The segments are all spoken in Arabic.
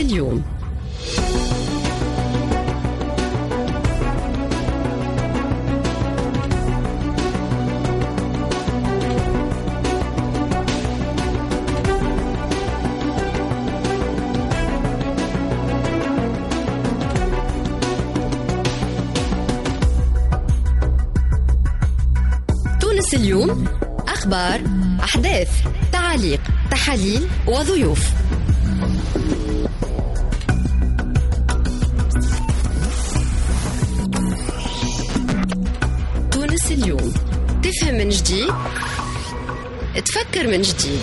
اليوم. تونس اليوم أخبار أحداث تعاليق تحاليل وضيوف. من جديد. تفكر من جديد.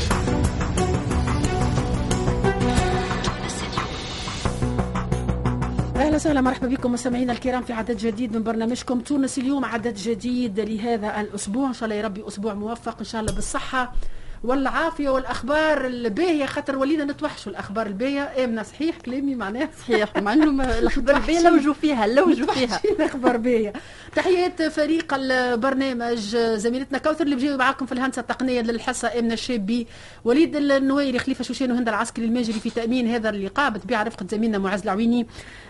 أهلا وسهلا مرحبا بكم مستمعينا الكرام في عدد جديد من برنامجكم تونس اليوم. عدد جديد لهذا الأسبوع. إن شاء الله يا ربي أسبوع موفق إن شاء الله بالصحة. والعافية والأخبار الباهية خاطر ولينا نتوحشوا. الأخبار الباهية امنا صحيح كلامي معناه صحيح مع إنه الأخبار الباهية لوجوا فيها لوجوا فيها. الاخبار باهية. تحيات فريق البرنامج زميلتنا كوثر اللي بجيبوا معاكم في الهندسة التقنية للحصة امنا الشابي. وليد النويري خليفة شوشان وهند العسكري الماجري في تأمين هذا اللقاء بتبيع رفقة زميلنا معز العويني.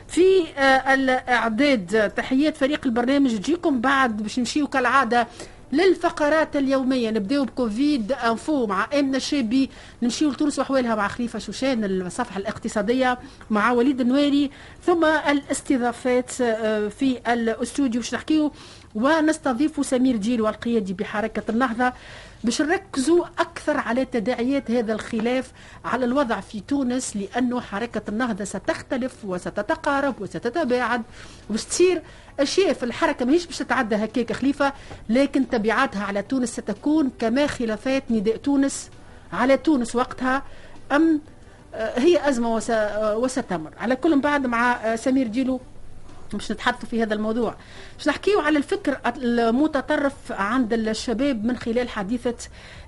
في آه، الأعداد تحيات فريق البرنامج. تجيكم بعد باش نمشيو كالعادة للفقرات اليومية. نبداو ب COVID Info مع امنه الشابي نمشيو لتونس واحوالها مع خليفة شوشان الصفحة الاقتصادية مع وليد النويري ثم الاستضافات آه، في الاستوديو باش نحكيو. ونستضيف سمير ديلو القيادي بحركة النهضة باش نركزوا أكثر على تداعيات هذا الخلاف على الوضع في تونس لأنه حركة النهضة ستختلف وستتقارب وستتباعد وباش تصير اشياء في الحركة ماهيش باش تتعدى هكاك خليفة لكن تبعاتها على تونس ستكون كما خلافات نداء تونس على تونس وقتها. أم آه، هي أزمة آه، وستمر. على كل بعد مع آه، سمير جيلو باش نتحدثوا في هذا الموضوع. باش نحكيو على الفكر المتطرف عند الشباب من خلال حديثة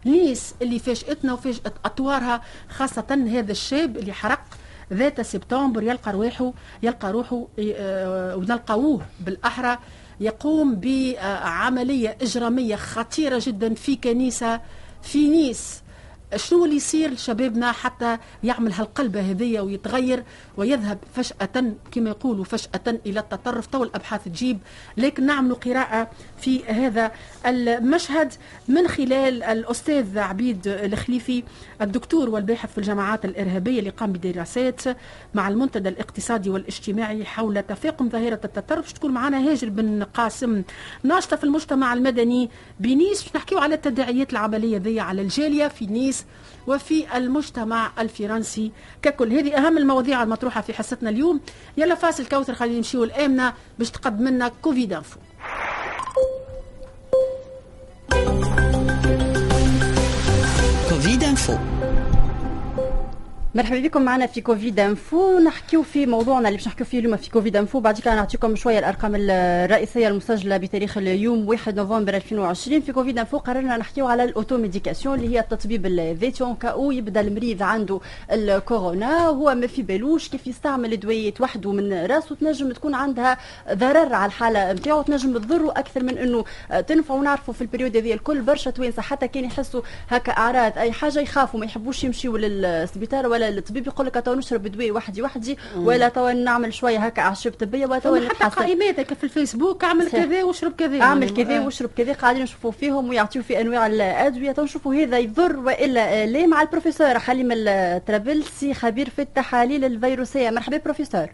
نيس اللي فاجأتنا وفاجأت أطوارها خاصة هذا الشاب اللي حرق ذات سبتمبر يلقى روحه يلقى روحه آه، ونلقاوه بالأحرى يقوم بعملية إجرامية خطيرة جدا في كنيسة في نيس. شنو اللي يصير لشبابنا حتى يعمل هالقلبة هذية ويتغير ويذهب فجأة كما يقولوا فجأة إلى التطرف؟ تو الأبحاث تجيب. لكن نعمل قراءة في هذا المشهد من خلال الأستاذ عبيد الخليفي الدكتور والباحث في الجماعات الإرهابية اللي قام بدراسات مع المنتدى الاقتصادي والاجتماعي حول تفاقم ظاهرة التطرف. تكون معنا هاجر بن قاسم ناشطة في المجتمع المدني بنيس؟ نحكيو على التداعيات العملية ذي على الجالية في نيس؟ وفي المجتمع الفرنسي. ككل هذه أهم المواضيع المطروحة في حصتنا اليوم. يلا فاصل كوثر خلينا نمشيو الآمنة باش تقدم لنا كوفيد إنفو. COVID Info. مرحبا بكم معنا في COVID Info. نحكيو في موضوعنا اللي باش نحكيو فيه اليوم في COVID Info. بعد كده نعطيكم شوية الأرقام الرئيسية المسجلة بتاريخ اليوم 1 نوفمبر 2020 في COVID Info قررنا نحكيو على ال automédication اللي هي التطبيب الذاتي كاو يبدأ المريض عنده الكورونا وهو ما في بالوش كيف يستعمل ادويات وحده من راسه. تنجم تكون عندها ضرر على الحالة نتاعو تنجم تضره أكثر من إنه تنفع ونعرفوا في ال période هذه الكل برشا توانسة حتى كان يحسوا هكا أعراض أي حاجة يخافوا ما يحبوش يمشيوا للسبيطار ولا للطبيب يقول لك توا نشرب دواء وحدي وحدي ولا توا نعمل شوية هكا اعشاب طبيه ولا توا حتى نتحسن قائمات هكا في الفيسبوك اعمل. كذا واشرب كذا اعمل يعني. كذا. واشرب كذا قاعدين نشوفوا فيهم ويعطيو في أنواع الأدوية تو نشوفوا هذا يضر وإلا لا مع البروفيسور حليم الطرابلسي خبير في التحاليل الفيروسية مرحبا بروفيسور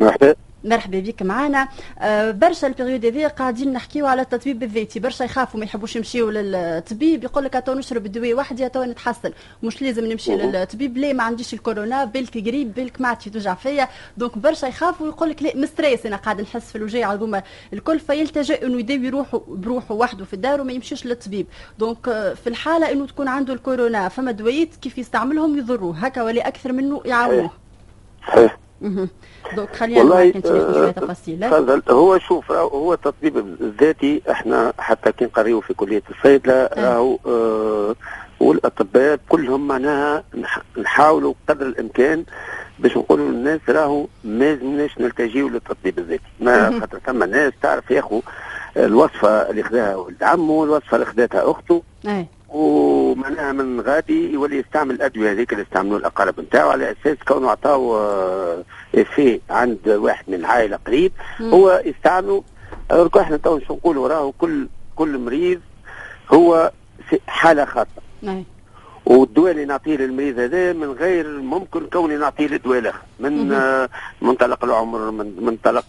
مرحبا مرحبا بك معنا آه، برشا ال période هذه قاعدين نحكيو على التطبيب الذاتي. برشا يخافوا ما يحبوش يمشيو للطبيب يقول لك تو نشرب الدواء وحدي تو نتحسن مش لازم نمشي. للطبيب لا ما عنديش الكورونا. بالك قريب بالك ما عادش توجع فيا donc برشا يخافوا. ويقول لك لا مستريس أنا قاعد نحس في الوجاع هذوما الكل. فيلتجئ إنه يداوي روحه بروحه وحده في الدار وما يمشيش للطبيب donc آه، في الحالة إنه تكون عنده الكورونا. فما دويات كيف يستعملهم يضروه. هكا ولا أكثر منه يعاونوه. صحيح. دونك خلينا والله معك ناخذ شوية آه، تفاصيل. تفضل هو شوف هو التطبيب الذاتي إحنا حتى كي نقريو في كلية الصيدلة راهو آه والأطباء كلهم معناها نح- نحاولوا قدر الإمكان باش نقولوا للناس راهو ما لازمناش نلتجيو للتطبيب الذاتي. ما خاطر ثم ناس تعرف ياخذ الوصفة اللي خذاها ولد عمه الوصفه اللي خذاتها أخته. ومعناها من غادي يولي يستعمل الأدوية هذيك اللي يستعملوا الأقارب نتاعو. على أساس كونه عطاو افي عند واحد من العائله قريب هو يستعملوا. إحنا تو شو نقولوا راهو كل كل مريض هو حالة خاصه والدواء اللي نعطيه للمريض هذا من غير ممكن كوني نعطيه للدواء الآخر من آه منطلق العمر من منطلق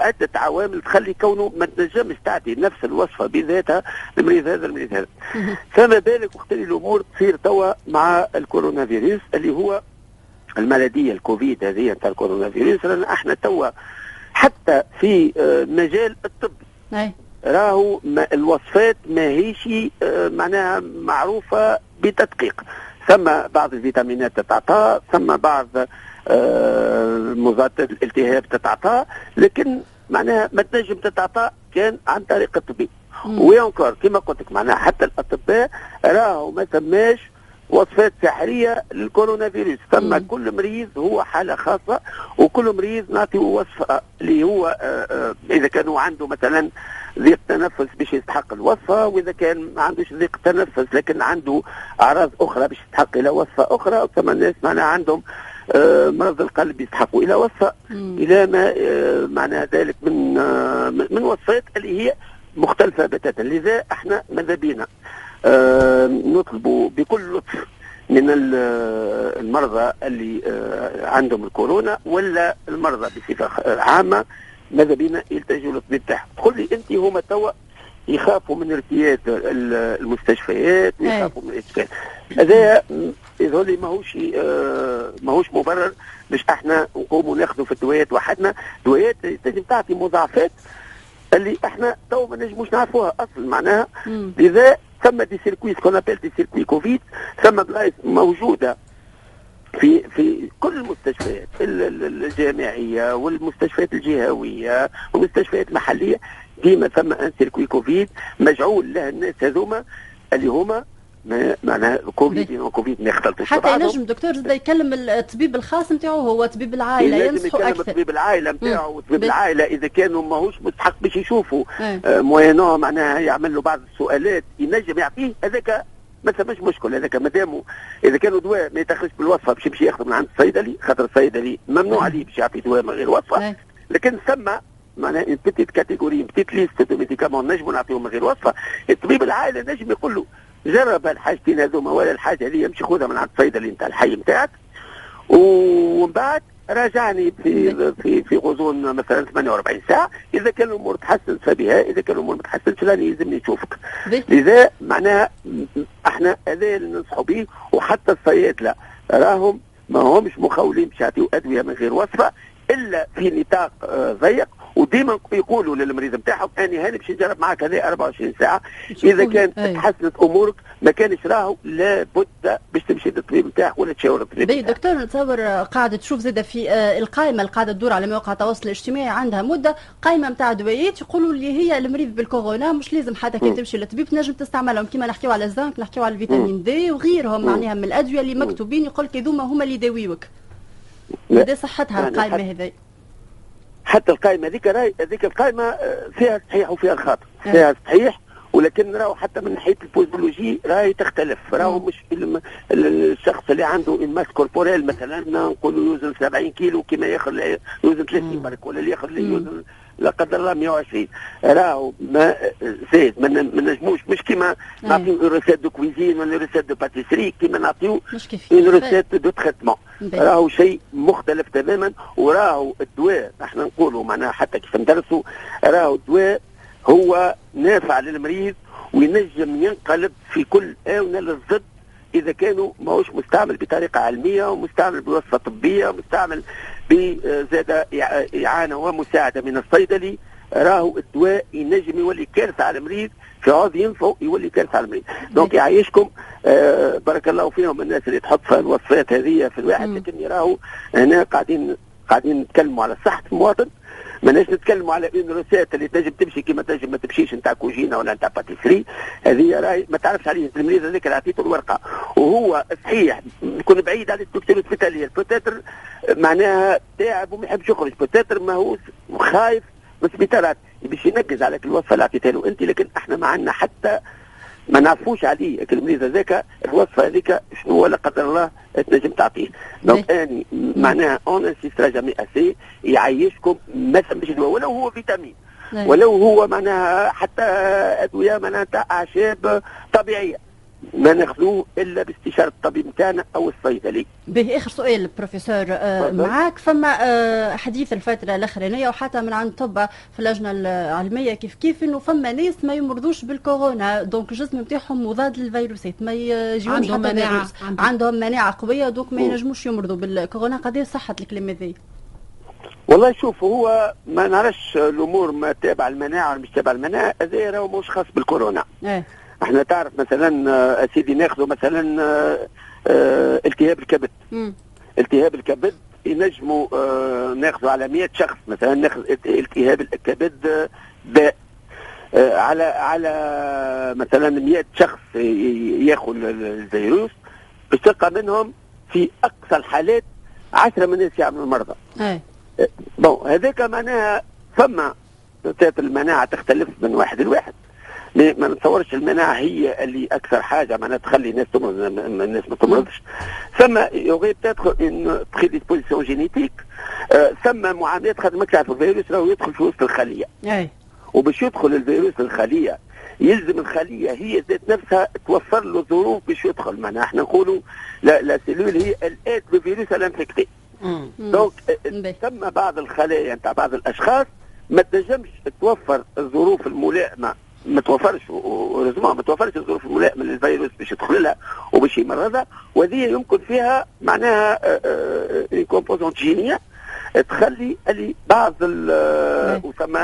عدة عوامل تخلي كونه ما تنجمش تعطي نفس الوصفة بذاتها للمريض هذا المريض هذا. فما بالك وقت الأمور تصير توا مع الكورونا فيروس اللي هو الملدية الكوفيد هذه نتاع الكورونا فيروس. لأن إحنا توا حتى في آه مجال الطب. راهو الوصفات ماهيش آه، معناها معروفة بتدقيق. ثم بعض الفيتامينات تتعطى ثم بعض آه، مضادات الالتهاب تتعطى لكن معناها ما تنجم تتعطى كان عن طريق الطبيب. وينكر كما قلت لك معناها حتى الأطباء راهو ما سماش وصفات سحرية للكورونا فيروس ثم كل مريض هو حالة خاصة وكل مريض نعطيه وصفة اللي هو آه، آه، إذا كان هو عنده مثلا ضيق تنفس باش يستحق الوصفة وإذا كان ما عندوش ضيق تنفس لكن عنده أعراض أخرى باش يستحق إلى وصفة أخرى ثم الناس معناها عندهم آه، مرض القلب يستحقوا إلى وصفة. إلى ما معنى ذلك من من وصفات اللي هي مختلفة بتاتا. لذا إحنا ماذا بينا؟ نطلب بكل لطف من المرضى اللي آه، عندهم الكورونا ولا المرضى بصفة عامة ماذا بينا يلتجوا للطبيب تاعهم تقول لي أنت هما توا يخافوا من ارتياد المستشفيات إيه. ويخافوا من الاسكان هذا يظهر ماهوش آه، ماهوش مبرر باش إحنا نقوموا ناخذوا في الدويات وحدنا دويات تنجم تعطي مضاعفات اللي إحنا تو ما نجموش نعرفوها أصلا معناها لذا ثم des circuits ce qu'on appelle des circuits COVID ثم بلايص موجودة في في كل المستشفيات الجامعية والمستشفيات الجهوية والمستشفيات المحلية ديما ثم un circuit COVID مجعول له الناس هذوما اللي هما معناها كوفيد كوفيد ما يختلطوش. حتى ينجم دكتور زاد يكلم الطبيب الخاص نتاعو هو طبيب العائلة ينصحوا أكثر يكلم طبيب العائلة نتاعو وطبيب العائلة إذا كانوا ماهوش مستحق باش يشوفوا. آه au moins معناها يعمل له بعض السؤالات ينجم يعطيه هذاك ما ثماش مشكل هذاك مادامو إذا كانوا دواء ما يتخرجش بالوصفة باش يمشي ياخذ من عند الصيدلي خاطر الصيدلي ممنوع عليه باش يعطي دواء من غير وصفة. لكن ثم معناها petite catégorie petite liste de médicaments نجموا نعطيهم من غير وصفة الطبيب العائلة نجم يقول له جرب الحاجتين هذوما ولا الحاجة اللي يمشي خذها من عند الصيدلي نتاع الحي نتاعك. ومن بعد راجعني في في في غضون مثلا 48 ساعة. إذا كان الأمور تحسن فبها إذا كان الأمور ما تحسنش راني يلزمني نشوفك لذا معناها إحنا هذا اللي ننصحوا به وحتى الصيادله راهم ما همش مخولين باش يعطيوا أدوية من غير وصفة إلا في نطاق آه، ضيق. وديما يقولوا للمريض نتاعهم أني هاني باش نجرب معك هذه 24 ساعة. إذا كان تحسنت أمورك ما كانش راهو لابد باش تمشي للطبيب نتاعك ولا تشاور الطبيب بي دكتور نتصور قاعدة تشوف زادة في آه، القائمة اللي قاعدة تدور على مواقع التواصل الاجتماعي عندها مدة قائمة نتاع دوايات يقولوا اللي هي المريض بالكورونا مش لازم حتى كي تمشي للطبيب تنجم تستعملهم. كما نحكيو على الزنك نحكيو على ال vitamine D وغيرهم معناها من الأدوية اللي مكتوبين يقول لك هذوما هما اللي يداويوك مدى صحتها القائمة هذه حتى القائمة هذيك هذيك القائمة آه، فيها الصحيح وفيها الخاطئ. نعم. فيها الصحيح ولكن راهو حتى من ناحية ال posologie راهي تختلف. راهو مش الشخص اللي عنده ال masse corporelle مثلا نقولوا يوزن 70 كيلو كما ياخذ يوزن 30 برك ولا اللي ياخذ يوزن لا قدر الله 120 راهو ما زيد ما نجموش. مش كيما نعطيو recette de cuisine ولا recette de pâtisserie كيما نعطيو une recette de traitement راهو شيء مختلف تماما. وراهو الدواء إحنا نقولوا معناها حتى كيف ندرسوا راهو الدواء هو نافع للمريض وينجم ينقلب في كل آونة للضد إذا كانوا ماهوش مستعمل بطريقة علمية ومستعمل بوصفة طبية ومستعمل بزاد إعانة ومساعدة من الصيدلي. راهو الدواء ينجم يولي كارثة على المريض في عوض ينفع يولي كارثة على المريض. donc يعيشكم. آه بارك الله فيهم الناس اللي تحط في الوصفات هذه في الواحد لكن راهو هنا قاعدين قاعدين نتكلموا على صحة المواطن. ماناش نتكلموا على une recette اللي تنجم تمشي كيما تنجم ما تمشيش نتاع كوجينة ولا نتاع pâtisserie هذه راهي ما تعرفش عليه. المريض هذاك اللي عطيته الورقة. وهو صحيح يكون بعيد على الدكتور ال hospitalier peut-être معناها تعب وما يحبش يخرج. peut-être ماهوش خايف من السبيطارات. باش ينقز عليك الوصفة اللي عطيتها له أنت لكن إحنا ما عندنا حتى ما نعرفوش عليه. المريض هذاك الوصفه هذيك شنو هو لا قدر الله تنجم تعطيه. donc اني معناها on n'insistera jamais assez يعيشكم ما دواء ولو هو فيتامين. ولو هو معناها حتى أدوية معناها أعشاب طبيعية. ما ناخذوه إلا باستشارة الطبيب نتاعنا أو الصيدلي. به آخر سؤال بروفيسور آه معاك فما آه حديث الفترة الأخرانية وحتى من عند طب في اللجنة العلمية كيف كيف إنه فما ناس ما يمرضوش بالكورونا donc الجسم نتاعهم مضاد للفيروسات ما يجيهمش حتى مناعة فيروس عندهم. عندهم مناعة قوية donc ما ينجموش يمرضوا بالكورونا قد صحة الكلام هذا؟ والله شوف هو ما نعرفش الأمور ما تابع المناعة ولا مش تابع المناعة هذا راهو مش خاص بالكورونا. إيه إحنا تعرف مثلا آه، سيدي ناخذ مثلا آه، آه، التهاب الكبد. التهاب الكبد ينجموا ناخذوا على 100 شخص مثلا ناخذ التهاب الكبد داء على على مثلا 100 شخص ياخذ الفيروس. بتلقى منهم في أقصى الحالات 10 من الناس يعملوا مرضى. إي bon هذاك معناها فما المناعة تختلف من واحد لواحد. ما نتصورش المناعة هي اللي أكثر حاجة معناها تخلي الناس تمرض الناس ما تمرضش. ثم il y aurait peut-être une prédisposition génétique ثم معاملات خاطر ما تعرف الفيروس راهو يدخل في وسط الخلية. أي. وباش يدخل الفيروس الخلية يلزم الخلية هي ذات نفسها توفر له ظروف باش يدخل. معناها إحنا نقولوا la la cellule elle aide le virus à l'infecter donc ثم بعض الخلايا نتاع بعض الأشخاص ما تنجمش توفر الظروف الملائمة. ما توفرش ما توفرش الظروف الملائمه للفيروس باش يدخل لها وباش يمرضها وهذه يمكن فيها معناها composante génétique تخلي اللي بعض وثم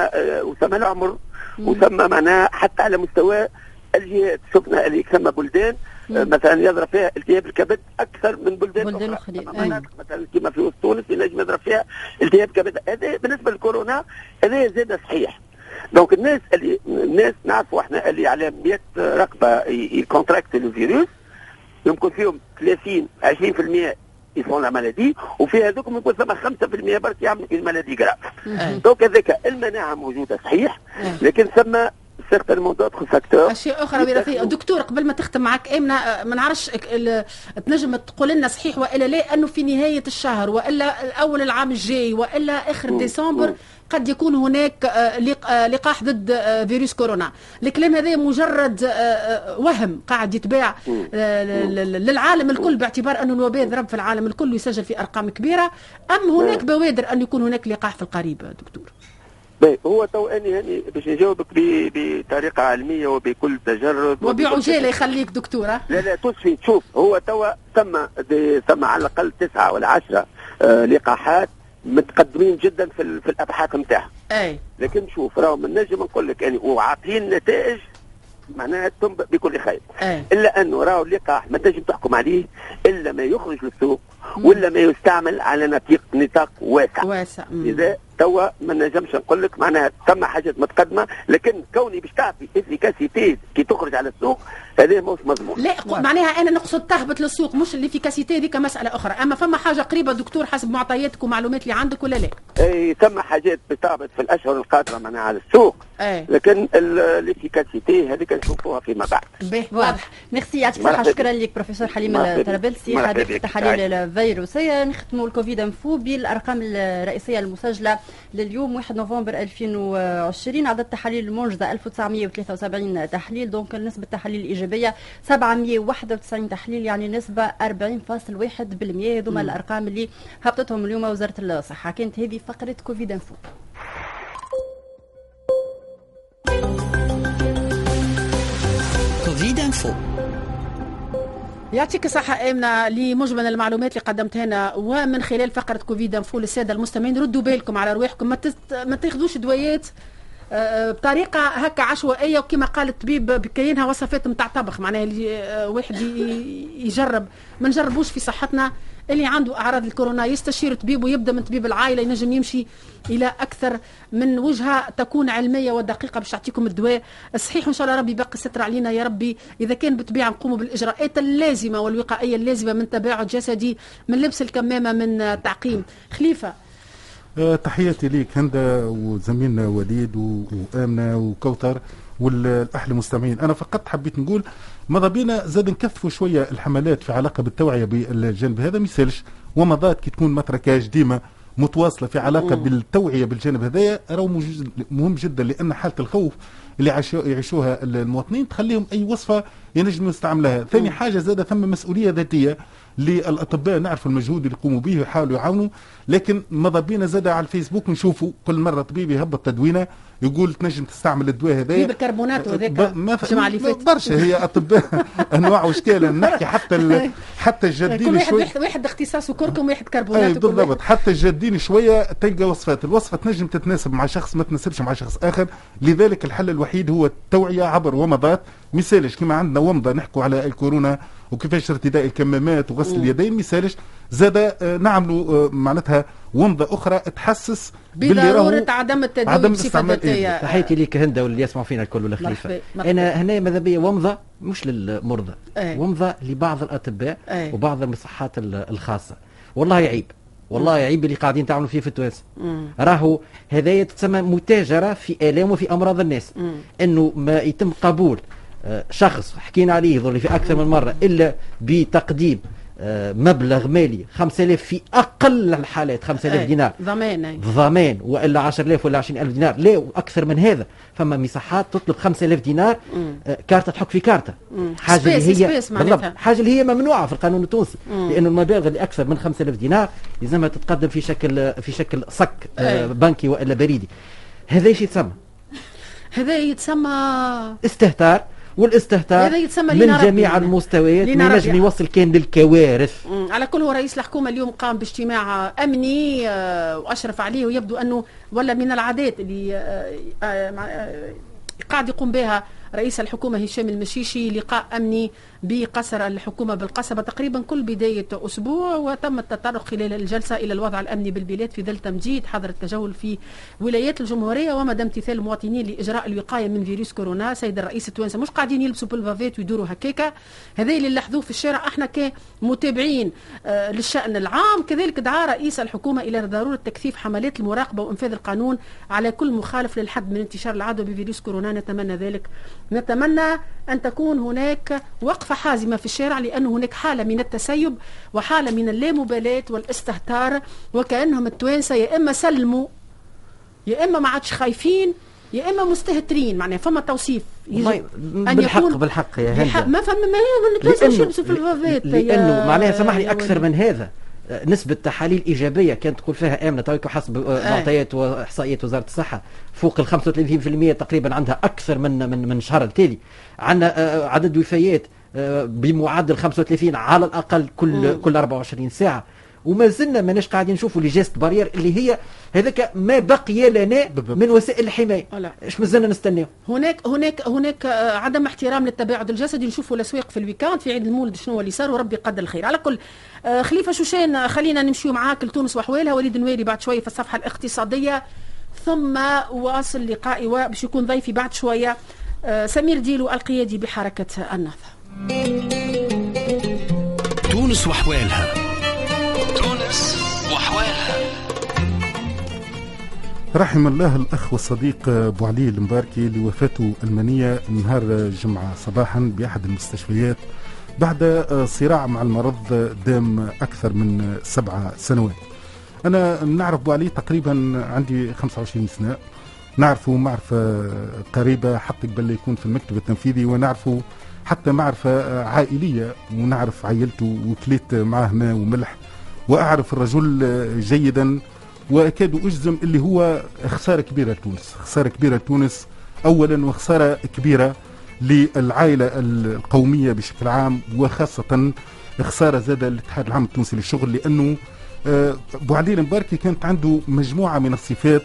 وثم العمر وثم معناها حتى على مستوى الجهات شفنا اللي ثم بلدان مثلا يضرب فيها التهاب الكبد أكثر من بلدان بلدان أخرى. مثلا كما في وسط تونس ينجم يضرب فيها التهاب كبد هذا بالنسبة للكورونا هذا زاد صحيح. donc الناس اللي الناس نعرفوا إحنا اللي على 100 رقبه qui contractent le virus يمكن فيهم 30 20% ils font la maladie وفي هذوك يكون ثم 5% برك يعملوا ال maladie grave donc هذاك المناعه موجوده صحيح لكن ثم certainement d'autres facteurs اشياء أخرى وراثيه دكتور قبل ما تختم معك امنا ما نعرفش تنجم تقول لنا صحيح وإلا لا انه في نهاية الشهر وإلا اول العام الجاي وإلا آخر ديسمبر قد يكون هناك آه، آه، لقاح ضد آه، فيروس كورونا. الكلام هذا مجرد وهم قاعد يتباع للعالم الكل باعتبار أن الوباء ضرب في العالم الكل ويسجل في أرقام كبيرة. أم هناك بوادر أن يكون هناك لقاح في القريب دكتور؟ باهي هو تو أني يعني باش نجاوبك بطريقة علمية وبكل تجرد وبعجاله يخليك دكتورة. لا لا تسفي شوف هو توا ثم ثم على الأقل تسعة ولا عشرة لقاحات متقدمين جدا في, في الأبحاث نتاعها أي. لكن شوف راهو من نجم نقول لك يعني وعاطين نتائج معناها تنبأ بكل خير. أي. إلا أنه راهو اللقاح ما تنجم تحكم عليه إلا ما يخرج للسوق ولا ما يستعمل على نطاق نطاق واسع. واسع. إذا توا ما نجمش نقول لك معناها ثم حاجات متقدمة لكن كوني باش تعطي efficacité كي تخرج على السوق هذا مش مضمون. لا معناها أنا نقصد تهبط للسوق مش ال efficacité هذيك مساله أخرى. أما فما حاجة قريبة دكتور حسب معطياتك ومعلومات اللي عندك ولا لا؟ إي ثم حاجات بتهبط في الأشهر القادمة معناها على السوق. أي. لكن ال efficacité هذيك نشوفوها فيما بعد. باهي واضح. ميرسي يعطيك الصحه شكرا لك بروفيسور حليم الترابلسي خبير التحاليل الفيروسية. نختموا ال Covid Info بالأرقام الرئيسية المسجلة لليوم 1 نوفمبر 2020 عدد التحاليل المنجزة 1973 تحليل donc نسبة التحاليل الإيجابية. 791 تحليل يعني نسبة 40.1% هذوما الأرقام اللي هبطتهم اليوم وزارة الصحة. كانت هذه فقرة Covid Info. كوفيد إنفو. يعطيك الصحة آمنة لمجمل المعلومات اللي قدمتها لنا ومن خلال فقرة كوفيد إنفو للسادة المستمعين ردوا بالكم على رواحكم ما, ما تاخذوش دويات. آه، بطريقة هكا عشوائية وكما قال الطبيب كاينها وصفات نتاع طبخ. معناها اللي آه، واحد يجرب. ما نجربوش في صحتنا. اللي عنده أعراض الكورونا يستشير طبيب ويبدأ من طبيب العائلة ينجم يمشي إلى أكثر من وجهة تكون علمية ودقيقة باش تعطيكم الدواء. الصحيح وإن شاء الله ربي باقي الستر علينا يا ربي. إذا كان بالطبيعة نقوموا بالإجراءات اللازمة والوقائية اللازمة من تباعد جسدي من لبس الكمامة من تعقيم. خليفة تحياتي ليك هند وزميلنا وليد وآمنة وكوثر والأهل المستمعين. أنا فقط حبيت نقول ماذا بينا زاد نكثفوا شوية الحملات في علاقة بالتوعية بالجانب. هذا ما يسألش ومضات كي تكون متركاج ديما متواصلة في علاقة مم. بالتوعية بالجانب هذايا راهو مهم جدا لأن حالة الخوف اللي يعيشوها المواطنين تخليهم أي وصفة ينجموا يستعملها ثاني حاجة زاد ثم مسؤولية ذاتية للأطباء نعرف المجهود اللي يقوموا به ويحاولوا يعاونوا لكن ماذا بينا زاد على الفيسبوك نشوفوا كل مرة طبيب يهبط تدوينة يقول تنجم تستعمل الدواء هذايا. بالكربونات وذاك الجمعة اللي فاتت. برشا هي اطباء أنواع وإشكال. نحكي حتى حتى الجادين كل واحد واحد اختصاص وكركم واحد كربونات بالضبط. حتى الجادين شوية تلقى وصفات. الوصفة تنجم تتناسب مع شخص ما تناسبش مع شخص آخر. لذلك الحل الوحيد هو التوعية عبر ومضات. مثالش كما عندنا ومضة نحكوا على الكورونا. وكيفاش ارتداء الكمامات وغسل اليدين مثالش زاد آه، نعملوا آه، معناتها ومضة أخرى تحسس بضرورة عدم التداوي عدم استعمال إيه؟ تحياتي ليك هندا واللي يسمعوا فينا الكل والخليفه أنا هنا ماذا بيا؟ ومضة مش للمرضى أيه. ومضة لبعض الأطباء أيه. وبعض المصحات الخاصة. والله عيب والله عيب اللي قاعدين تعملوا فيه في التوانسه راهو هذايا تسمى متاجرة في آلام وفي أمراض الناس. مم. إنه ما يتم قبول شخص حكينا عليه ظل في أكثر من مرة إلا بتقديم آه، مبلغ مالي 5000 في أقل الحالات 5000 دينار. ضمان ضمان وإلا 10000 ولا 20000 دينار. لا وأكثر من هذا. فما مساحات تطلب 5000 دينار آه كارتة تحك في كارتة. حاجة اللي هي بالضبط. حاجة اللي هي ممنوعة في القانون التونسي. لأنه المبالغ اللي أكثر من 5000 دينار لازمها تتقدم في شكل في شكل صك آه بنكي وإلا بريدي. هذا إيش يتسمى؟ هذا يتسمى استهتار. والاستهتار من جميع المستويات ما ينجم يوصل كان للكوارث على كل هو رئيس الحكومة اليوم قام باجتماع أمني آه، وأشرف عليه ويبدو أنه ولا من العادات اللي آه، آه، قاعد يقوم بها رئيس الحكومة هشام المشيشي لقاء أمني بقصر الحكومة بالقصبة تقريبا كل بداية أسبوع وتم التطرق خلال الجلسة إلى الوضع الأمني بالبلاد في ظل تمجيد حظر التجول في ولايات الجمهورية ومدى امتثال المواطنين لإجراء الوقاية من فيروس كورونا. سيد الرئيس التوانسة مش قاعدين يلبسوا بالفافات ويدوروا هكاكا. هذا اللي لاحظوه في الشارع إحنا كمتابعين آه للشأن العام. كذلك دعا رئيس الحكومة إلى ضرورة تكثيف حملات المراقبة وإنفاذ القانون على كل مخالف للحد من انتشار العدوى بفيروس كورونا. نتمنى ذلك نتمنى أن تكون هناك وقفة حازمة في الشارع لأن هناك حالة من التسيب وحالة من اللامبالاة والاستهتار وكأنهم التوانسة يا إما سلموا يا إما ما عادش خايفين يا إما مستهترين. معناها فما توصيف بالحق يكون. بالحق يا هند ما فما ما يلبسوا في الفافات لأنه معناها سامحني أكثر من هذا. نسبة تحاليل إيجابية كانت تقول فيها آمنة تويك حسب معطيات وإحصائيات وزارة الصحة فوق ال 35% تقريبا عندها أكثر من من من شهر التالي. عندنا آه، عدد وفيات آه، بمعدل 35 على الأقل كل. كل 24 ساعة. وما زلنا ماناش قاعدين نشوفوا les gestes barrières اللي هي هذاك ما بقي لنا من وسائل الحماية. إيش مازلنا نستناو. هناك هناك هناك آه، عدم احترام للتباعد الجسدي. نشوفوا الأسواق في ال week-end في عيد المولد شنو اللي صار وربي قدر الخير. على كل آه، خليفة شوشان خلينا نمشيو معاك لتونس وأحوالها. وليد نويري بعد شوية في الصفحة الاقتصادية. ثم واصل لقائي باش يكون ضيفي بعد شوية آه، سمير ديلو القيادي بحركة النهضة. تونس وأحوالها. رحم الله الأخ والصديق أبو علي المباركي لوفاته المنية نهار الجمعة صباحا بأحد المستشفيات بعد صراع مع المرض دام أكثر من سبع سنوات. أنا نعرف أبو علي تقريبا عندي 25 سنة. نعرفه معرفة قريبة حتى قبل يكون في المكتب التنفيذي ونعرفه حتى معرفة عائلية ونعرف عائلته وكليت معاه ماء وملح. وأعرف الرجل جيدا وأكاد أجزم اللي هو خسارة كبيرة لتونس. خسارة كبيرة لتونس اولا وخسارة كبيرة للعائلة القومية بشكل عام وخاصة خسارة زاد الاتحاد العام التونسي للشغل لأنه آه، أبو علي المباركي كانت عنده مجموعة من الصفات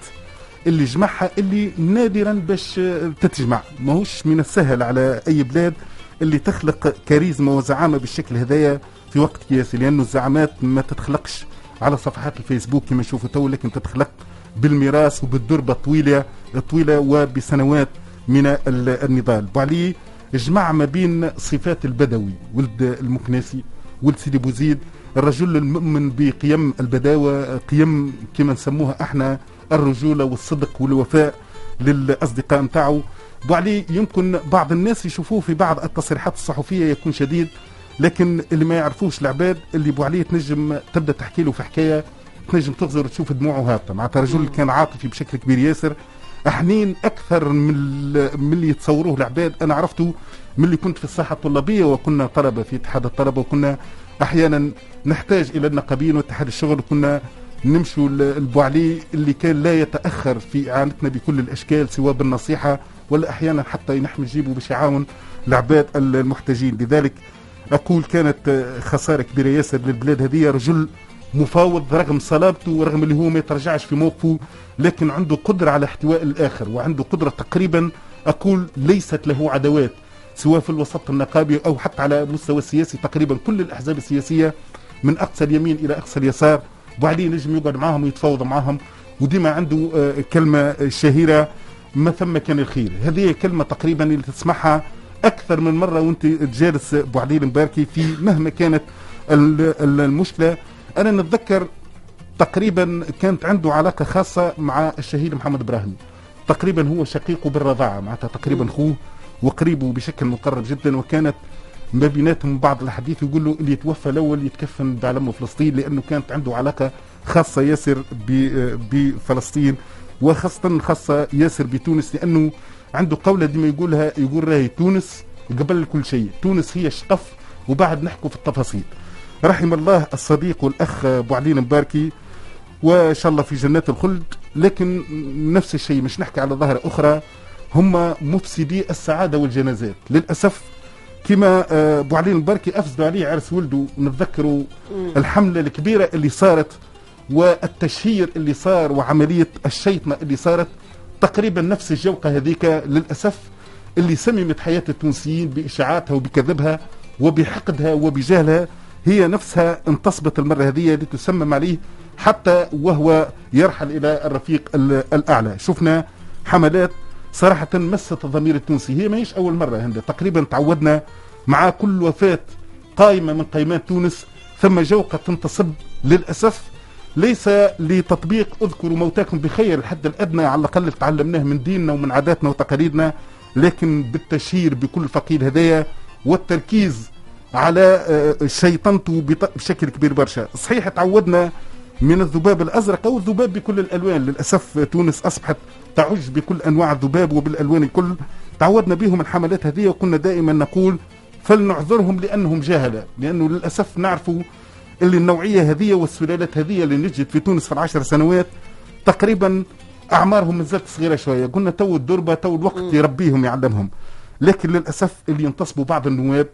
اللي جمعها اللي نادرا باش تتجمع. ماهوش من السهل على أي بلاد اللي تخلق كاريزما وزعامة بالشكل هذايا في وقت قياسي لأنه الزعامات ما تتخلقش على صفحات الفيسبوك كما نشوفوا تو لكن تتخلق بالميراث وبالدربة الطويلة الطويلة وبسنوات من النضال. بوعلي جمع ما بين صفات البدوي ولد المكناسي ولد سيدي بوزيد الرجل المؤمن بقيم البداوة قيم كما نسموها إحنا الرجولة والصدق والوفاء للأصدقاء نتاعو. بوعلي يمكن بعض الناس يشوفوه في بعض التصريحات الصحفية يكون شديد لكن اللي ما يعرفوش العباد اللي بوعلي تنجم تبدأ تحكي له في حكاية تنجم تغزر تشوف دموعه هابطة. معناتها رجل كان عاطفي بشكل كبير ياسر. حنين أكثر من من اللي يتصوروه العباد. أنا عرفته من اللي كنت في الساحة الطلابية وكنا طلبة في اتحاد الطلبة وكنا أحيانا نحتاج إلى النقابين واتحاد الشغل وكنا نمشوا البوعلي اللي كان لا يتأخر في إعانتنا بكل الأشكال سواء بالنصيحة ولا أحيانا حتى نحن نجيبه باش يعاون العباد المحتاجين. لذلك أقول كانت خسارة كبيرة ياسر للبلاد هذه رجل مفاوض رغم صلابته ورغم اللي هو ما يترجعش في موقفه لكن عنده قدرة على احتواء الآخر وعنده قدرة تقريبا أقول ليست له عدوات سواء في الوسط النقابي أو حتى على المستوى السياسي تقريبا كل الأحزاب السياسية من أقصى اليمين إلى أقصى اليسار وبعدين نجم يقعد معهم ويتفاوض معهم وديما عنده آه، كلمة شهيرة ما ثم كان الخير. هذه كلمة تقريبا اللي تسمعها أكثر من مرة وأنت جالس أبو علي المباركي في مهما كانت المشكلة. أنا نتذكر تقريبا كانت عنده علاقة خاصة مع الشهيد محمد إبراهيم. تقريبا هو شقيقه بالرضاعة معناتها تقريبا أخوه وقريبه بشكل مقرب جدا. وكانت ما بيناتهم بعض الحديث يقول له اللي يتوفى الأول يتكفن بعلم فلسطين لأنه كانت عنده علاقة خاصة ياسر بفلسطين وخاصة خاصة ياسر بتونس لأنه عنده قولة ديما يقولها يقول راهي تونس قبل كل شيء. تونس هي الشقف وبعد نحكوا في التفاصيل. رحم الله الصديق والأخ أبو علي المباركي وإن شاء الله في جنات الخلد. لكن نفس الشيء مش نحكي على ظاهرة أخرى هم مفسدي السعادة والجنازات. للأسف كما آه، أبو علي المباركي افسدوا عليه عرس ولده نتذكروا الحملة الكبيرة اللي صارت والتشهير اللي صار وعملية الشيطنة اللي صارت. تقريبا نفس الجوقة هذيك للأسف اللي سممت حياة التونسيين بإشاعاتها وبكذبها وبحقدها وبجهلها. هي نفسها انتصبت المرة هذه لتسمم عليه حتى وهو يرحل إلى الرفيق الأعلى. شفنا حملات صراحة مست الضمير التونسي. هي ماهيش أول مرة هند تقريبا تعودنا مع كل وفاة قائمة من قائمات تونس ثم جوقة تنتصب للأسف ليس لتطبيق اذكروا موتاكم بخير الحد الأدنى على الأقل تعلمناه من ديننا ومن عاداتنا وتقاليدنا لكن بالتشهير بكل فقيد هدايا والتركيز على آه، شيطنته بشكل كبير برشا. صحيح تعودنا من الذباب الأزرق أو الذباب بكل الألوان للأسف تونس أصبحت تعج بكل أنواع الذباب وبالألوان الكل. تعودنا بهم الحملات هذه وكنا دائما نقول فلنعذرهم لأنهم جهله لأنه للأسف نعرفوا اللي النوعية هذه والسلالات هذه اللي نجت في تونس في العشر سنوات تقريبا أعمارهم مازالت صغيرة شوية. قلنا تو الدربه تو الوقت يربيهم يعلمهم. لكن للأسف اللي ينتصبوا بعض النواب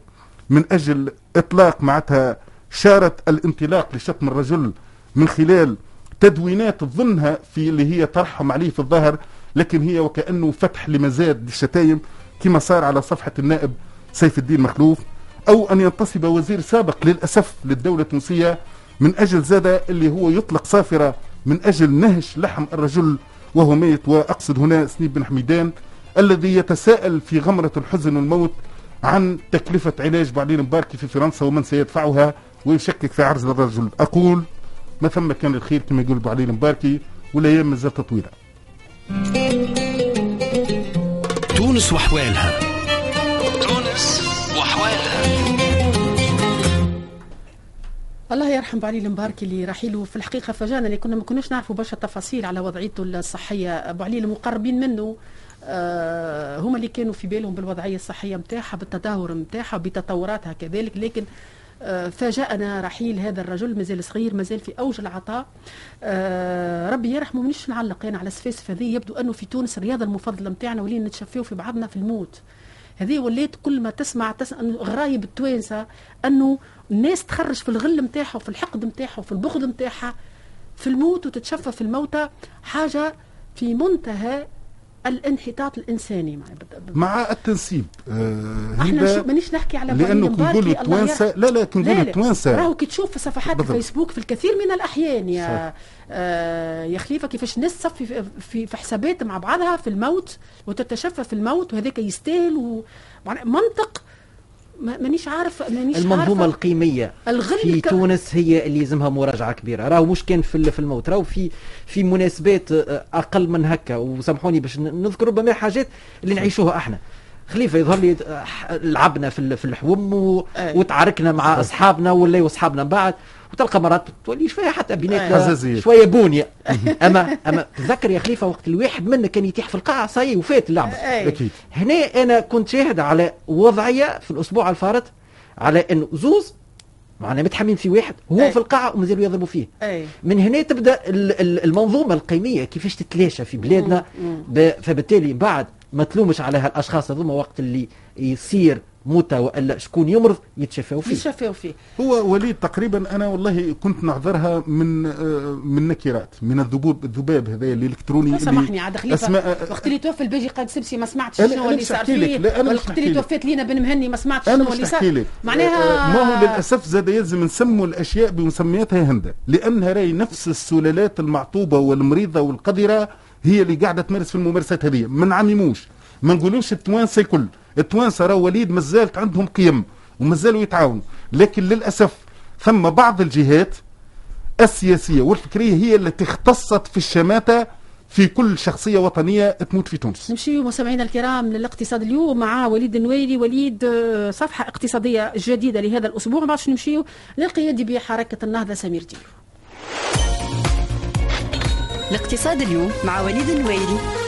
من أجل إطلاق معناتها شارة الانطلاق لشتم الرجل من خلال تدوينات ظنها في اللي هي ترحم عليه في الظهر لكن هي وكأنه فتح لمزاد للشتايم كما صار على صفحة النائب سيف الدين مخلوف. أو أن ينتصب وزير سابق للأسف للدولة التونسية من أجل زاد اللي هو يطلق صافرة من أجل نهش لحم الرجل وهو ميت. وأقصد هنا سنيب بن حميدان الذي يتساءل في غمرة الحزن والموت عن تكلفة علاج بعدين مباركي في فرنسا ومن سيدفعها ويشكك في عرض الرجل. أقول ما ثم كان الخير كما يقول بعدين مباركي والأيام مازالت طويلة تونس وحوالها. الله يرحم بعلي المباركي اللي رحيله في الحقيقة فاجانا اللي كنا ما كناش نعرفوا برشا تفاصيل على وضعيته الصحية. أبو علي المقربين منه آه، هما اللي كانوا في بالهم بالوضعية الصحية نتاعها بالتدهور نتاعها بتطوراتها كذلك لكن آه، فاجأنا رحيل هذا الرجل مازال صغير مازال في أوج العطاء. آه، ربي يرحمه منش نعلق أنا على السفاسف هذه. يبدو أنه في تونس الرياضة المفضلة نتاعنا ولينا نتشفيو في بعضنا في الموت. هذه وليت كل ما تسمع, تسمع غرايب التوانسة أنه الناس تخرج في الغل نتاعها وفي الحقد نتاعها وفي البغض نتاعها في الموت وتتشفى في الموتى حاجة في منتهى الانحطاط الإنساني مع التنسيب آه إحنا مانيش نحكي على لأنه كي نقولوا التوانسه لا لا كي نقولوا التوانسه راهو كي تشوف في صفحات الفيسبوك في الكثير من الأحيان يا آه يا خليفة كيفاش الناس تصفي في, في, في حسابات مع بعضها في الموت وتتشفى في الموت وهذاك يستاهل منطق مانيش عارف مانيش المنظومة عارفة القيميه في ك... تونس هي اللي يلزمها مراجعة كبيرة. راهو مش كان في في الموت. راهو في في مناسبات آه، أقل من هكا. وسامحوني باش نذكر ربما حاجات اللي نعيشوها إحنا. خليفة يظهر لي آه، لعبنا في في الحوم. وتعاركنا مع أصحابنا ولا أصحابنا بعد. وتلقى مرات تولي شوية حتى بيناتنا شوية بونية. اما أما تذكر يا خليفة وقت الواحد منا كان يتيح في القاعة صاي وفات اللعبة. أكيد. هنا أنا كنت شاهد على وضعية في الأسبوع الفارط على انه زوز معنا متحمين في واحد هو أي. في القاعة ومازالوا يضربوا فيه. أي. من هنا تبدأ المنظومة القيمية كيفاش تتلاشى في بلادنا. فبالتالي بعد ما تلومش على هالأشخاص هذوما وقت اللي يصير موتى والا شكون يمرض يتشفاو فيه. يتشفاو فيه. هو وليد تقريبا أنا والله كنت نعذرها من آه، من نكرات من الذبوب الذباب هذا الإلكتروني سامحني عاد خليفة. أسماء وقت اللي توفى الباجي قاد سبسي ما سمعتش شنو اللي صار فيه. وقت اللي توفيت لينا بن مهني ما سمعتش شنو اللي صار. معناها آه، ما هو للأسف زاد يلزم نسموا الأشياء بمسمياتها هندا لانها راي نفس السلالات المعطوبة والمريضة والقذرة هي اللي قاعدة تمارس في الممارسات هذه. ما نعمموش ما نقولوش التوانسة الكل. التوانسه راهو وليد مازالت عندهم قيم ومازالوا يتعاونوا. لكن للأسف ثم بعض الجهات السياسية والفكرية هي التي اختصت في الشماتة في كل شخصية وطنية تموت في تونس. نمشي مستمعينا الكرام للاقتصاد اليوم مع وليد النويري. وليد آه، صفحة اقتصادية جديدة لهذا الأسبوع. باش نمشي للقيادي بحركة النهضة سمير ديلو الاقتصاد اليوم مع وليد النويري.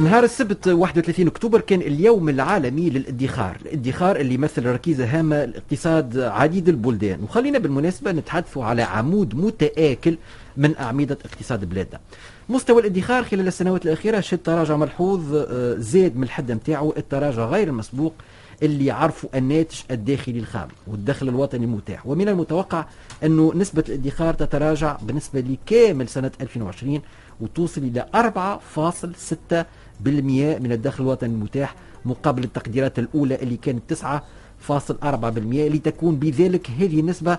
نهار السبت 31 أكتوبر كان اليوم العالمي للادخار، الادخار اللي يمثل ركيزه هامه لاقتصاد عديد البلدان، وخلينا بالمناسبة نتحدثوا على عمود متآكل من أعمدة اقتصاد بلادنا. مستوى الادخار خلال السنوات الأخيرة شهد تراجع ملحوظ آه، زاد من الحد نتاعو التراجع غير المسبوق اللي يعرفوا الناتج الداخلي الخام والدخل الوطني المتاح. ومن المتوقع أنه نسبة الادخار تتراجع بالنسبة لكامل سنة 2020 وتوصل إلى 4.6 بالمئة من الدخل الوطني المتاح مقابل التقديرات الأولى اللي كانت 9.4% لتكون بذلك هذه النسبة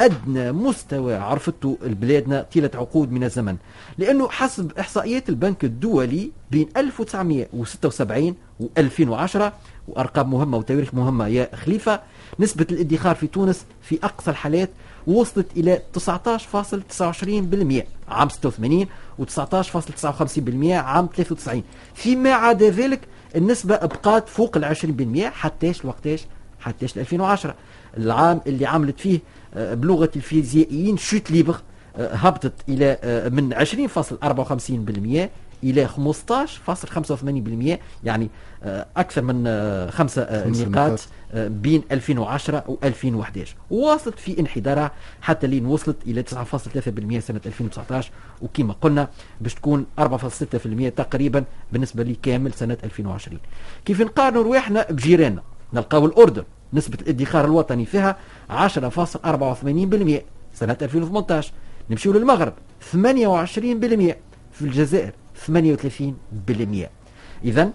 أدنى مستوى عرفته بلادنا طيلة عقود من الزمن. لأنه حسب إحصائيات البنك الدولي بين 1976 و 2010 وأرقام مهمة وتواريخ مهمة يا خليفة نسبة الادخار في تونس في أقصى الحالات وصلت إلى 19.29% عام 86 و 19.59% عام 93 فيما عدا ذلك النسبة بقات فوق ال 20% حتىش وقتاش حتىش 2010 العام اللي عملت فيه آه، بلغة الفيزيائيين شوت ليبر آه، هبطت إلى آه، من 20.54% إلى 15.85% يعني آه، أكثر من آه، آه، نقاط بين 2010 و 2011 وواصلت في انحدارها حتى لين وصلت إلى 9.3% سنة 2019 وكما قلنا باش تكون 4.6% تقريبا بالنسبة لكامل سنة 2020 كيف نقارنوا رواحنا بجيراننا؟ نلقاو الأردن نسبة الادخار الوطني فيها 10.84% سنة 2018 نمشيو للمغرب 28% في الجزائر. 38% إذا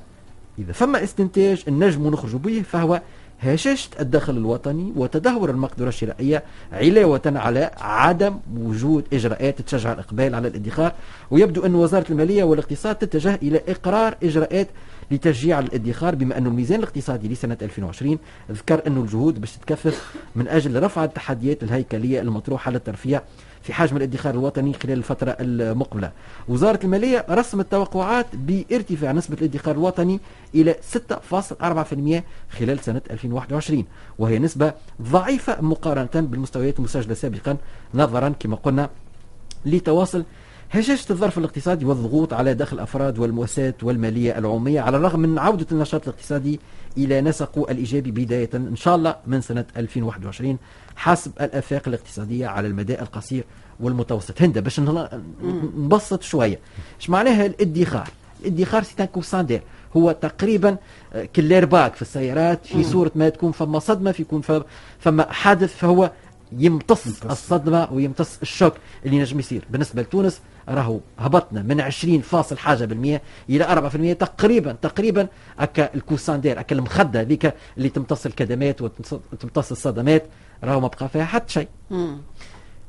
إذا فما استنتاج النجم نخرج به فهو هشاشة الدخل الوطني وتدهور المقدرة الشرائية علاوة على عدم وجود إجراءات تشجع الإقبال على الادخار. ويبدو أن وزارة المالية والاقتصاد تتجه إلى إقرار إجراءات لتشجيع الادخار بما أن الميزان الاقتصادي لسنة 2020 ذكر أن الجهود باش تتكثف من أجل رفع التحديات الهيكلية المطروحة للترفيه في حجم الادخار الوطني خلال الفترة المقبلة. وزارة المالية رسمت توقعات بارتفاع نسبة الادخار الوطني إلى 6.4% خلال سنة 2021 وهي نسبة ضعيفة مقارنة بالمستويات المسجلة سابقا نظرا كما قلنا لتواصل هشاشة الظرف الاقتصادي والضغوط على دخل الأفراد والمؤسسات والمالية العمومية على الرغم من عودة النشاط الاقتصادي إلى نسقه الإيجابي بداية إن شاء الله من سنة 2021 حسب الآفاق الاقتصادية على المدى القصير والمتوسط. هندا باش نبسط شوية. إيش معناها الادخار؟ الادخار c'est-à-dire هو تقريبا آه، كي l'airbag في السيارات في صورة ما تكون فما صدمة في يكون فما حادث فهو يمتص الصدمة ويمتص ال choc اللي نجم يصير. بالنسبة لتونس راهو هبطنا من 20 فاصل حاجة بالمية إلى 4% تقريبا تقريبا أكا الكوساندير أكا المخدة ذيك اللي تمتص الكدمات وتمتص الصدمات راهو ما بقى فيها حتى شيء.